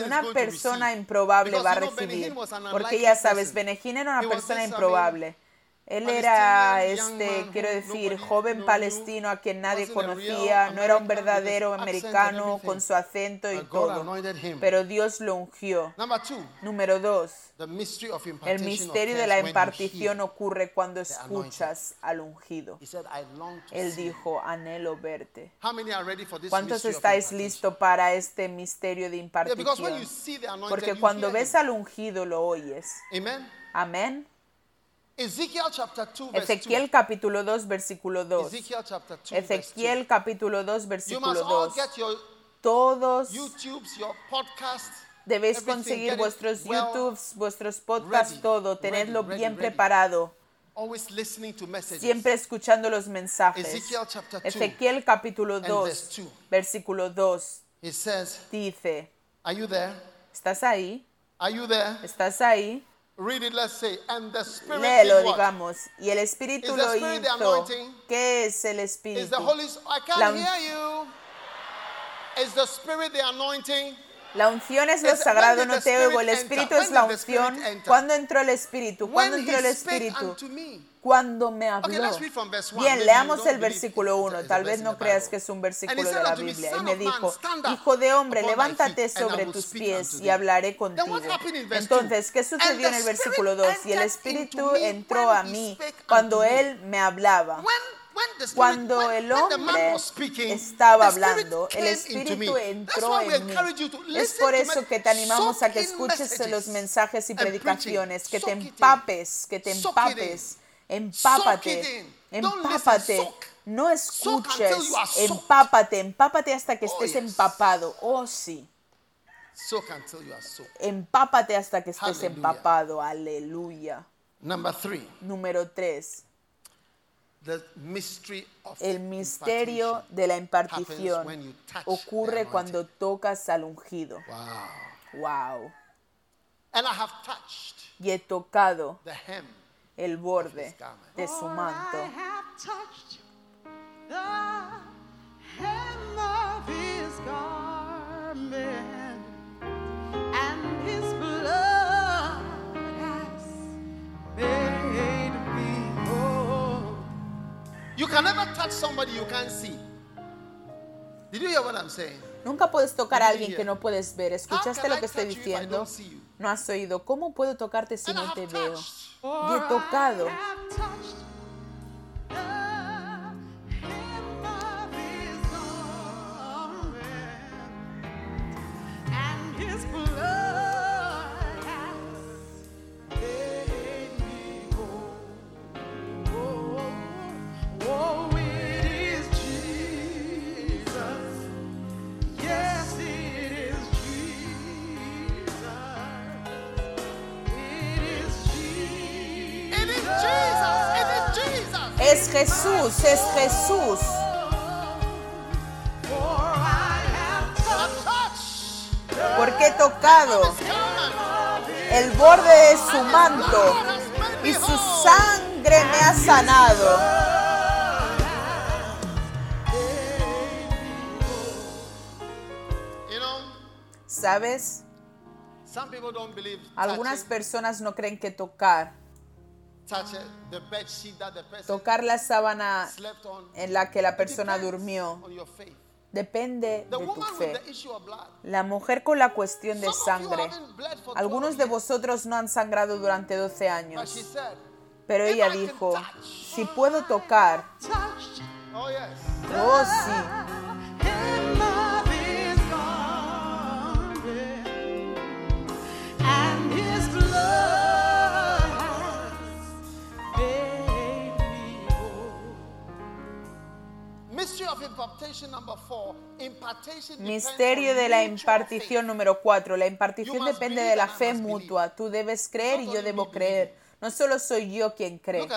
una persona improbable va a recibir. Porque ya sabes, Benejín era una persona improbable. Él era, este, quiero decir, joven palestino a quien nadie conocía, no era un verdadero americano con su acento y todo, pero Dios lo ungió. Número dos, el misterio de la impartición ocurre cuando escuchas al ungido. Él dijo, anhelo verte. ¿Cuántos estáis listos para este misterio de impartición? Porque cuando ves al ungido lo oyes. Amén. Ezequiel, 2, capítulo 2 versículo 2. Ezequiel, 2, capítulo 2 versículo 2. Todos YouTubes, your podcast, debéis conseguir vuestros well YouTubes, vuestros podcasts, todo, tenedlo bien preparado. Always listening to messages. Siempre escuchando los mensajes. Ezequiel, chapter 2, capítulo 2 versículo 2. It says, dice, Are you there? ¿Estás ahí? Are you there? ¿Estás ahí? Read it, let's say. And the Spirit Léelo, digamos. Y el Espíritu lo hizo. ¿Qué es el Espíritu? The Holy, I can't la, hear you. Is the Spirit the anointing? La unción es lo sagrado, no te oigo. El Espíritu es la unción. ¿Cuándo entró el Espíritu? ¿Cuándo entró el Espíritu? cuando me habló. Bien, leamos el versículo 1. Tal vez no creas que es un versículo de la Biblia. Y me dijo, hijo de hombre, levántate sobre tus pies y hablaré contigo. Entonces, ¿qué sucedió en el versículo 2? Y el Espíritu entró a mí cuando él me hablaba. Cuando el hombre estaba hablando, el Espíritu entró en mí. Es por eso que te animamos a que escuches los mensajes y predicaciones, que te empapes, que te empapes Empápate. Empápate. No escuches. Empápate, empápate hasta que estés empapado. Oh, sí. Empápate hasta que estés empapado. Aleluya. Número tres. El misterio de la impartición ocurre cuando tocas al ungido. Wow. wow. Y he tocado his blood has made me whole. You can never touch somebody you can't see. Did you hear what I'm saying? Nunca puedes tocar a alguien que no puedes ver. ¿Escuchaste can lo que estoy diciendo? No has oído. ¿Cómo puedo tocarte si no te veo? Y he tocado. Jesús. Porque he tocado el borde de su manto y su sangre me ha sanado. ¿Sabes? Algunas personas no creen que tocar, tocar la sábana en la que la persona durmió, depende de tu fe. La mujer con la cuestión de sangre. haven't bled for 12 Algunos de vosotros no han sangrado durante 12 But she años, pero "If ella dijo, touch." si puedo tocar, Oh oh sí, Misterio de la impartición número 4. La impartición depende de la fe mutua. Tú debes creer y yo debo creer. No solo soy yo quien cree.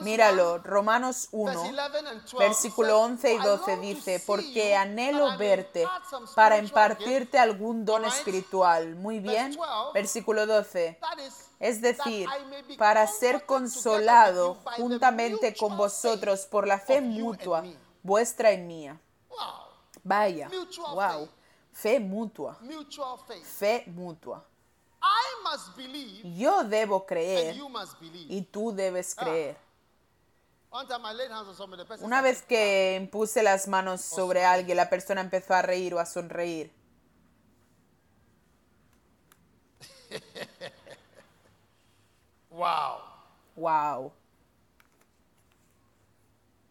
Míralo, 1, Romanos verse 1, 11 and 12 versículo says, 11 y "I 12 long to dice, porque anhelo verte para impartirte gift." algún don espiritual. Muy bien. 12, Versículo 12. That is, Es decir, para ser consolado juntamente con vosotros por la fe mutua. Vuestra y mía. Wow. Vaya, Mutual wow, fe mutua, Mutual faith. fe mutua. I must believe Yo debo and creer you must believe. y tú debes creer. The person Una vez que impuse las manos sobre alguien, la persona empezó a reír o a sonreír. Wow. Wow. One time I had a group like that,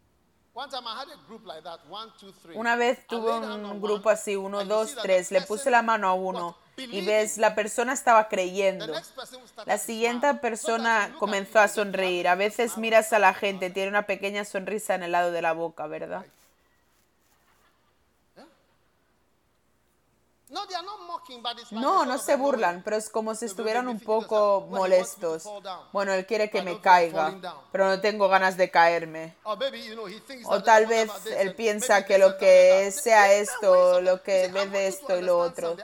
one, two, three. Una vez tuve un grupo así, uno, dos, tres, le puse la mano a uno y ves, la persona estaba creyendo. La siguiente persona comenzó a sonreír. A veces miras a la gente, tiene una pequeña sonrisa en el lado de la boca, ¿verdad? No, No, se burlan, pero es como si estuvieran un poco molestos. Bueno, él quiere que me caiga, pero no tengo ganas de caerme. Thinks O tal vez él piensa que lo que sea esto, lo que want de esto y lo otro.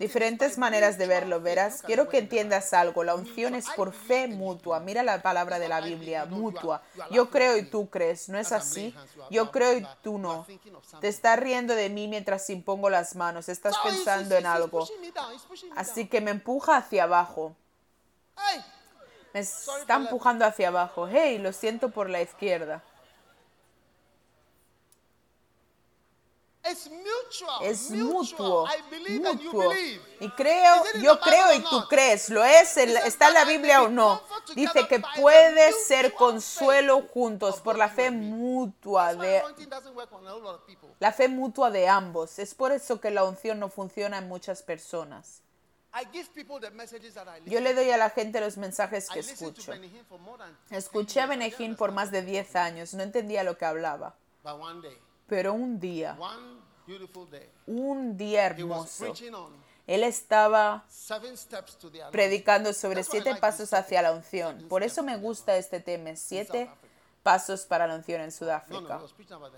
Diferentes maneras de verlo, verás. Quiero que entiendas algo. La unción es por fe mutua. Mira la palabra de la Biblia, mutua. Yo creo y tú crees, ¿no es así? Yo creo y tú no. Te estás riendo de mí mientras impongo las manos. Estás he's- pensando en algo. Así que me empuja hacia abajo. Me está empujando hacia abajo. Hey, lo siento por la izquierda. it's mutual. Es mutual. mutuo, mutuo. Y creo, yo creo y tú crees. ¿Lo es? ¿En la- It says ¿Está en la Biblia o no? Dice que puede ser consuelo juntos por la fe mutua de la fe mutua de ambos. Es por eso que la unción no funciona en muchas personas. I give people the messages that I listen Yo le doy a la gente los mensajes que escucho. Benny Hinn for more than 10 Escuché a didn't por más de 10 años, no entendía lo que hablaba. Pero un día, un día hermoso, Él estaba predicando sobre siete pasos hacia la unción. Por eso me gusta este tema, siete pasos para la unción en Sudáfrica.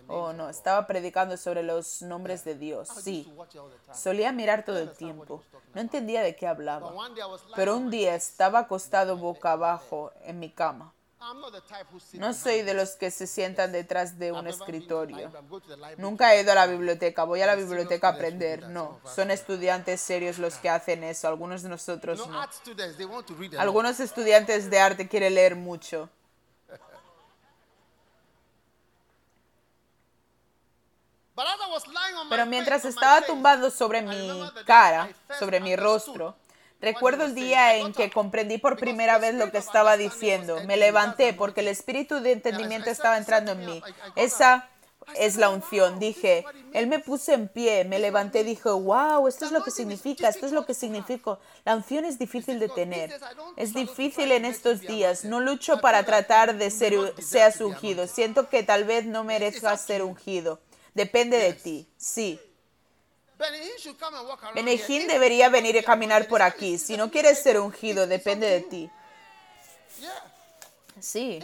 Oh, no, estaba predicando sobre los nombres de Dios. Sí, solía mirar todo el tiempo. No entendía de qué hablaba. Pero un my día estaba acostado boca abajo en mi cama. No soy de los que se sientan detrás de un escritorio. Nunca he ido a la biblioteca, voy a la biblioteca a aprender. No, son estudiantes serios los que hacen eso, algunos de nosotros no. Algunos estudiantes de arte quieren leer mucho. Pero mientras estaba tumbado sobre mi cara, sobre mi rostro, recuerdo el día en que comprendí por primera vez lo que estaba diciendo. Me levanté porque el espíritu de entendimiento estaba entrando en mí. Esa es la unción. Dije, él me puso en pie, me levanté, dije, wow, esto es lo que significa, esto es lo que significa. La unción es difícil de tener. Es difícil en estos días. No lucho para tratar de ser seas ungido. Siento que tal vez no merezcas ser ungido. Depende de ti. Sí. Benejín debería venir y caminar por aquí. Si no quieres ser ungido, depende de ti. Sí,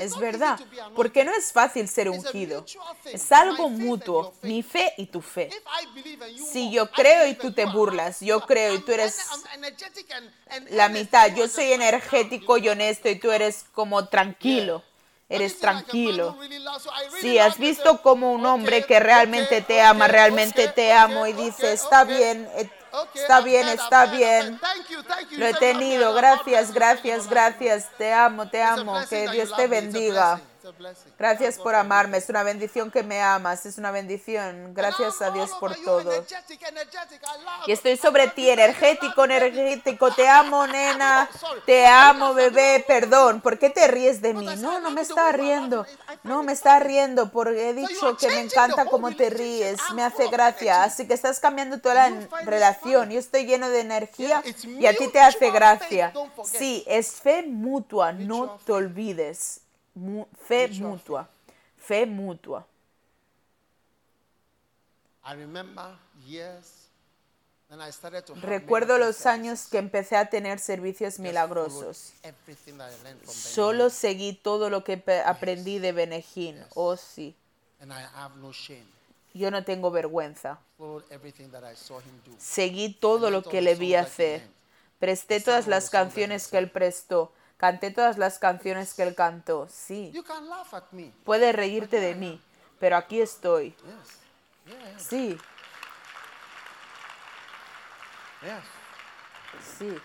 es verdad. Porque no es fácil ser ungido. Es algo mutuo, mi fe y tu fe. Si yo creo y tú te burlas, yo creo y tú eres la mitad. Yo soy energético y honesto y tú eres como tranquilo. Eres tranquilo. Si has visto say, como un hombre "Okay, que realmente te ama, realmente te amo y dice, está bien, eh, está bien, está bien. Lo he You say, "God tenido, gracias, gracias, God bless you." gracias. Te amo, te amo. Que Dios te bendiga. Gracias por amarme. Es una bendición que me amas. Es una bendición. Gracias a Dios por todo. Y estoy sobre ti, energético, energético. Te amo, nena. Te amo, bebé. Perdón. ¿Por qué te ríes de mí? No, no me está riendo. No, me está riendo porque he dicho que me encanta cómo te ríes. Me hace gracia. Así que estás cambiando toda la relación. Yo estoy lleno de energía y a ti te hace gracia. Sí, es fe mutua. No te olvides. Mu- Fe mutua. Fe mutua. I remember years when I started to have Recuerdo los años que empecé a tener servicios milagrosos. followed everything that I learned from Solo seguí todo lo que pe- aprendí de Benejín. Oh, sí. And I have no shame. Yo no tengo vergüenza. Followed everything that I saw him do. Seguí todo lo que le vi hacer. Presté todas las canciones que él prestó. Canté todas las canciones que él cantó. Sí. Puedes reírte de mí, pero aquí estoy. Sí, sí.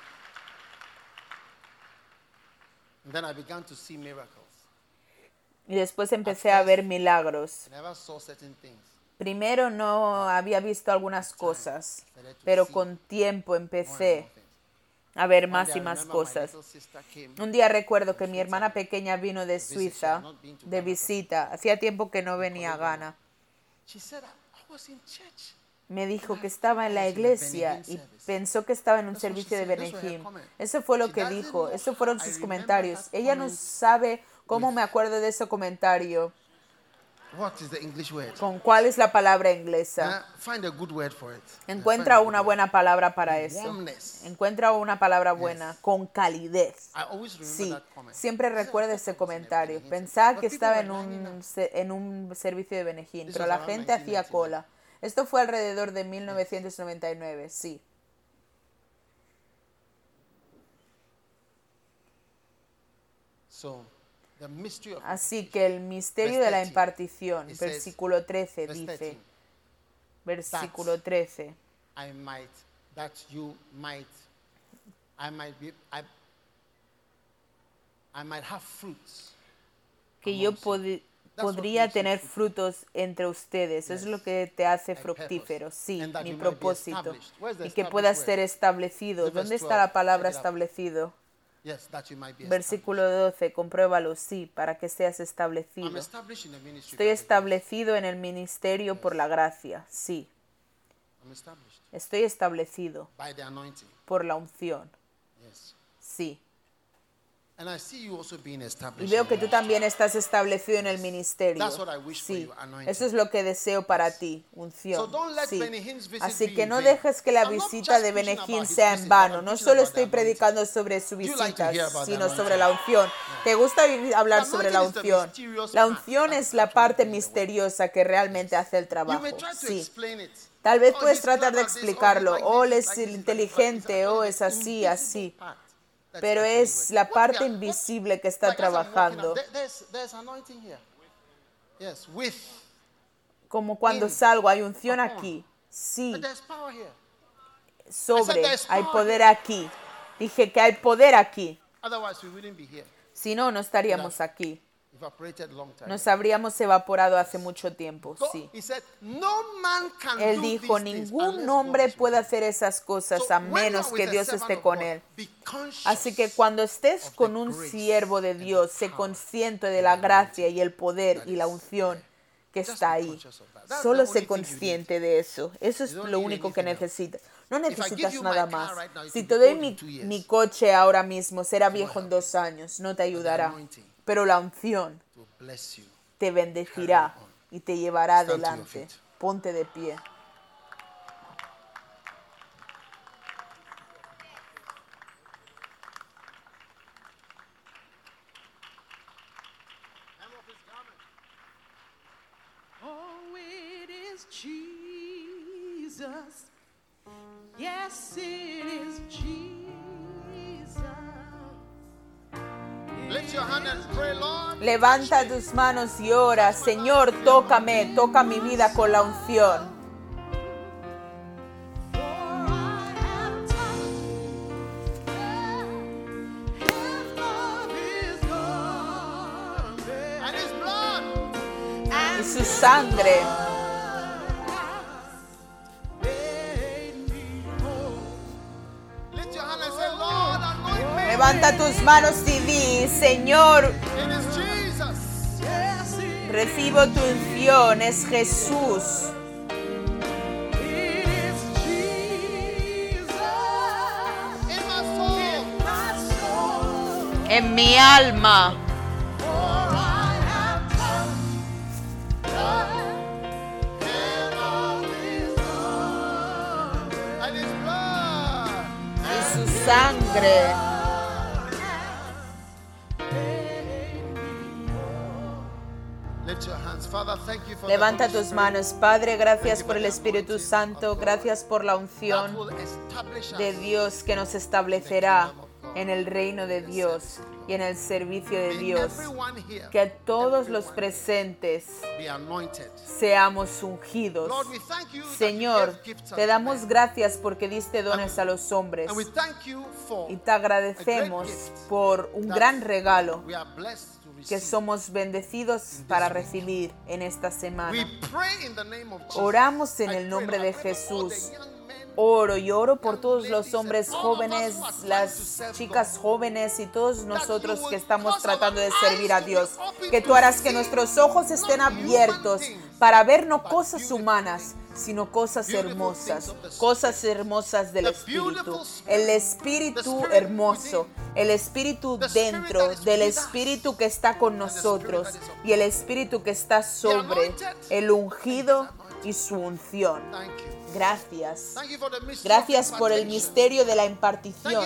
Y después empecé a ver milagros. Primero no había visto algunas cosas, pero con tiempo empecé a ver más y más cosas. Un día recuerdo que mi hermana pequeña vino de Suiza de visita. Hacía tiempo que no venía a Ghana. Me dijo que estaba en la iglesia y pensó que estaba en un servicio de Benehim. Eso fue lo que dijo. Esos fueron sus comentarios. Ella no sabe cómo me acuerdo de ese comentario. What is the English word? ¿Con cuál es la palabra inglesa? Uh, find a good word for it. Encuentra Find a una buena palabra para eso. Warmness. Encuentra una palabra buena, con calidez. word. I always remember Sí, that comment. siempre recuerdo ese comentario. Pensaba que estaba en un, en un servicio de Benejín, pero la gente hacía cola. Esto fue alrededor de 1999, sí. So, Así que el misterio de la impartición, versículo 13 verse dice, 13, versículo 13, I might, that you might, I might be, I, I might have fruits. que yo podría tener frutos entre ustedes. Es lo que te hace fructífero, sí, mi propósito. Y que puedas ser establecido. ¿Dónde está 12, la palabra establecido? Versículo 12, compruébalo, sí, para que seas establecido. Estoy establecido en el ministerio por la gracia, sí. I'm established Estoy establecido by the anointing. por la unción, Yes. sí. And I see you also being Y established. veo que tú también estás establecido en el ministerio. That's what I wish for Sí, eso es lo que deseo para ti, So unción. don't let Sí. Así que no dejes que la visita de his sea en vano. No solo estoy predicando sobre su visita, sino sobre la unción. ¿Te gusta hablar sobre la unción? La unción es la parte misteriosa que realmente hace el You trabajo. Sí. Tal vez Oh, puedes tratar de oh, explicarlo. like O this, él es inteligente, that. o It's es así, así. Pero es la parte invisible que está trabajando. Como cuando salgo, hay unción aquí. Sí, sobre, hay poder aquí. Dije que hay poder aquí. Si no, no estaríamos aquí. Nos habríamos evaporado hace mucho tiempo, sí. Él dijo, ningún hombre puede hacer esas him." cosas a menos que Dios esté con él. Así que cuando estés con un siervo de Dios, sé power consciente de la gracia y el poder y la unción que está ahí. Solo sé consciente de eso. Eso es lo único que necesitas. No necesitas nada más. Si te doy mi, mi coche ahora mismo, será viejo en dos años, no te ayudará. Pero la unción te bendecirá y te llevará adelante. Ponte de pie. Levanta tus manos y ora, Señor, tócame, toca mi vida con la unción. Y su sangre. Levanta tus manos y di, Señor, recibo tu unción, es Jesús. En mi alma, for I have Levanta tus manos, Padre, gracias por el Espíritu Santo, gracias por la unción de Dios que nos establecerá en el reino de Dios y en el servicio de Dios. Que todos los presentes seamos ungidos. Señor, te damos gracias porque diste dones a los hombres. y te agradecemos por un gran regalo que somos bendecidos para recibir en esta semana. Oramos en el nombre de Jesús. Oro y oro por todos los hombres jóvenes, las chicas jóvenes y todos nosotros que estamos tratando de servir a Dios. Que tú harás que nuestros ojos estén abiertos para ver no cosas humanas, sino cosas hermosas, cosas hermosas del Espíritu. El Espíritu hermoso, el Espíritu dentro del Espíritu que está con nosotros y el Espíritu que está sobre el ungido y su unción. Gracias. Gracias por el misterio de la impartición.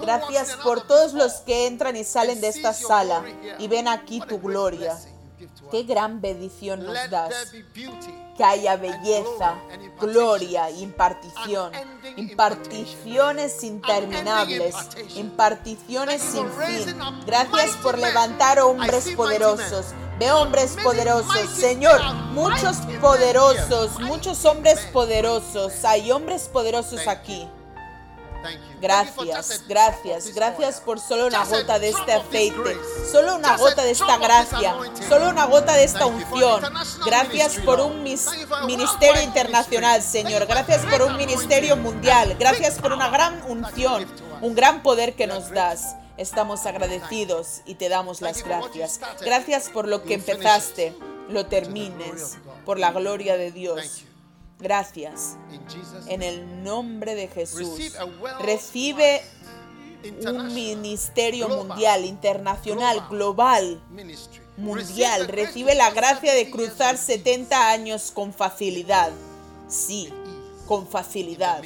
Gracias por todos los que entran y salen de esta sala y ven aquí tu gloria. Qué gran bendición nos das. Que haya belleza, gloria, impartición, imparticiones interminables, imparticiones sin fin. Gracias por levantar hombres poderosos. Ve hombres poderosos, Señor, muchos poderosos, muchos hombres poderosos. Hay hombres poderosos aquí. Gracias, gracias, gracias por solo una gota de este aceite, solo una gota de esta gracia, solo una gota de esta unción. Gracias por un ministerio internacional, Señor. Gracias por un ministerio mundial. Gracias por una gran unción, un gran poder que nos das. Estamos agradecidos y te damos las gracias. Gracias por lo que empezaste, lo termines, por la gloria de Dios. Gracias. En el nombre de Jesús. Recibe un ministerio mundial, internacional, global, mundial. Recibe la gracia de 70 years cruzar with 70 años con facilidad. Sí, con facilidad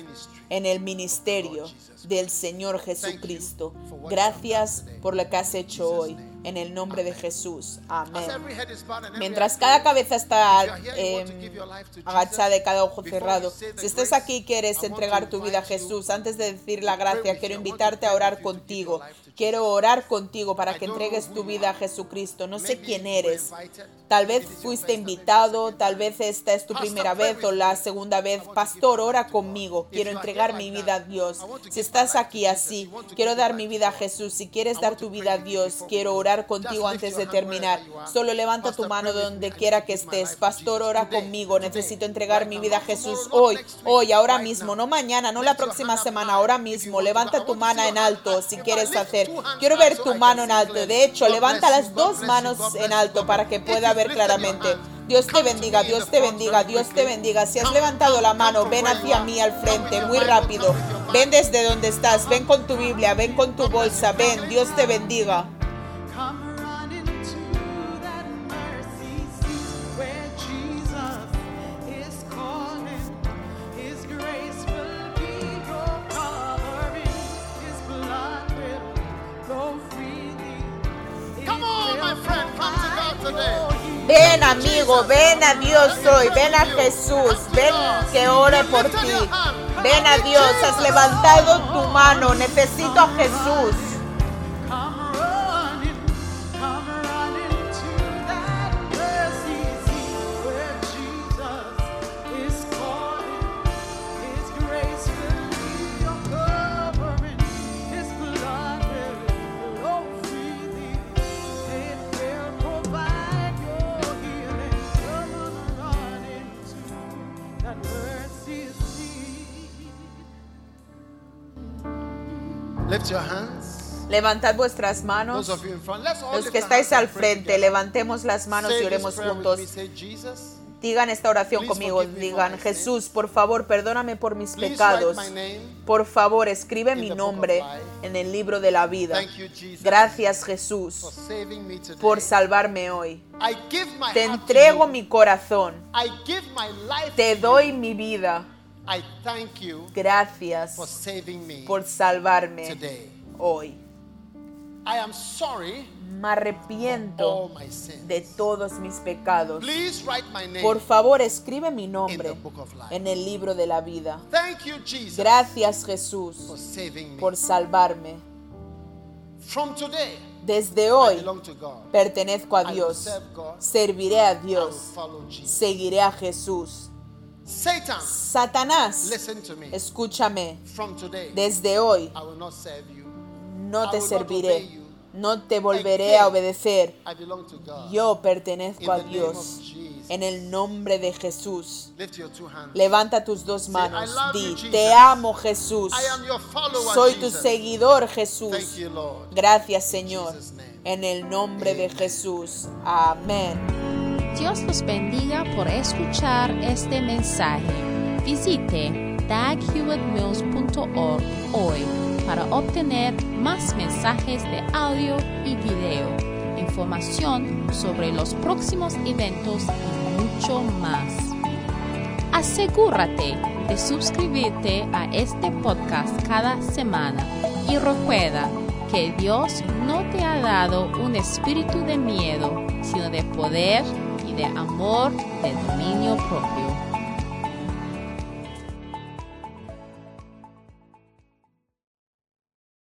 en el ministerio del Señor Jesucristo. Gracias por lo que has hecho hoy. En el nombre de Jesús. Amén. Mientras cada cabeza está eh, agachada y cada ojo cerrado, si estás aquí y quieres entregar tu vida a Jesús, antes de decir la gracia, quiero invitarte a orar contigo. Quiero orar contigo para que entregues tu vida a. Jesucristo. No sé quién eres. Tal vez fuiste invitado, tal vez esta es tu primera vez o la segunda vez. Pastor, ora conmigo. Quiero entregar mi vida a Dios. Si estás aquí así, quiero dar mi vida a. Jesús. Si quieres dar tu vida a Dios, quiero orar contigo antes de terminar. Solo levanta tu mano donde quiera que estés. Pastor, ora conmigo. Necesito entregar mi vida a Jesús hoy, hoy, ahora mismo, no mañana, no la próxima semana, ahora mismo. Levanta tu mano en alto si quieres hacer. Quiero ver tu mano en alto. De hecho, levanta las dos manos en alto para que pueda ver claramente. Dios te bendiga, Dios te bendiga, Dios te bendiga. Si has levantado la mano, ven hacia mí al frente, muy rápido. Ven desde donde estás, ven con tu Biblia, ven con tu bolsa, ven. Dios te bendiga. Ven amigo, ven a Dios hoy, ven a Jesús, ven que ore por ti. Ven a Dios, has levantado tu mano, necesito a Jesús. Lift your hands. Levantad vuestras manos. Those of you in front, let's all Los que estáis al frente, levantemos las manos y oremos juntos. Digan esta oración conmigo. Digan, Jesús, por favor, perdóname por mis pecados. Por favor, escribe mi nombre en el libro de la vida. Gracias, Jesús, por salvarme hoy. Te entrego mi corazón. Te doy mi vida. I thank you Gracias for saving me por salvarme today. hoy. I am sorry Me arrepiento my sins. de todos mis pecados. Please write my name Por favor, escribe mi in nombre the book of life. en el libro de la vida. Thank you, Jesus, Gracias, for Jesús, saving me. por salvarme. From today, Desde hoy belong to God. pertenezco a Dios. Serviré a Dios. Seguiré a Jesús. Satan, Satanás, listen to me. escúchame. From today, Desde hoy I will not serve you. no I te will not obey serviré. you. No te volveré a obedecer. I belong to God. Yo In pertenezco a the name Dios. of Jesus. En el nombre de Jesús. Lift your two hands. Levanta tus dos Say, manos. "I love Di, you, te amo Jesús. I am your follower, Soy tu Jesus. seguidor Thank Jesús. you, Lord. Gracias Señor. Jesus' name. En el nombre de. Jesús. Amén. Dios los bendiga por escuchar este mensaje. Visite daghewittmills.org hoy para obtener más mensajes de audio y video, información sobre los próximos eventos y mucho más. Asegúrate de suscribirte a este podcast cada semana y recuerda que Dios no te ha dado un espíritu de miedo, sino de poder de amor, de dominio propio.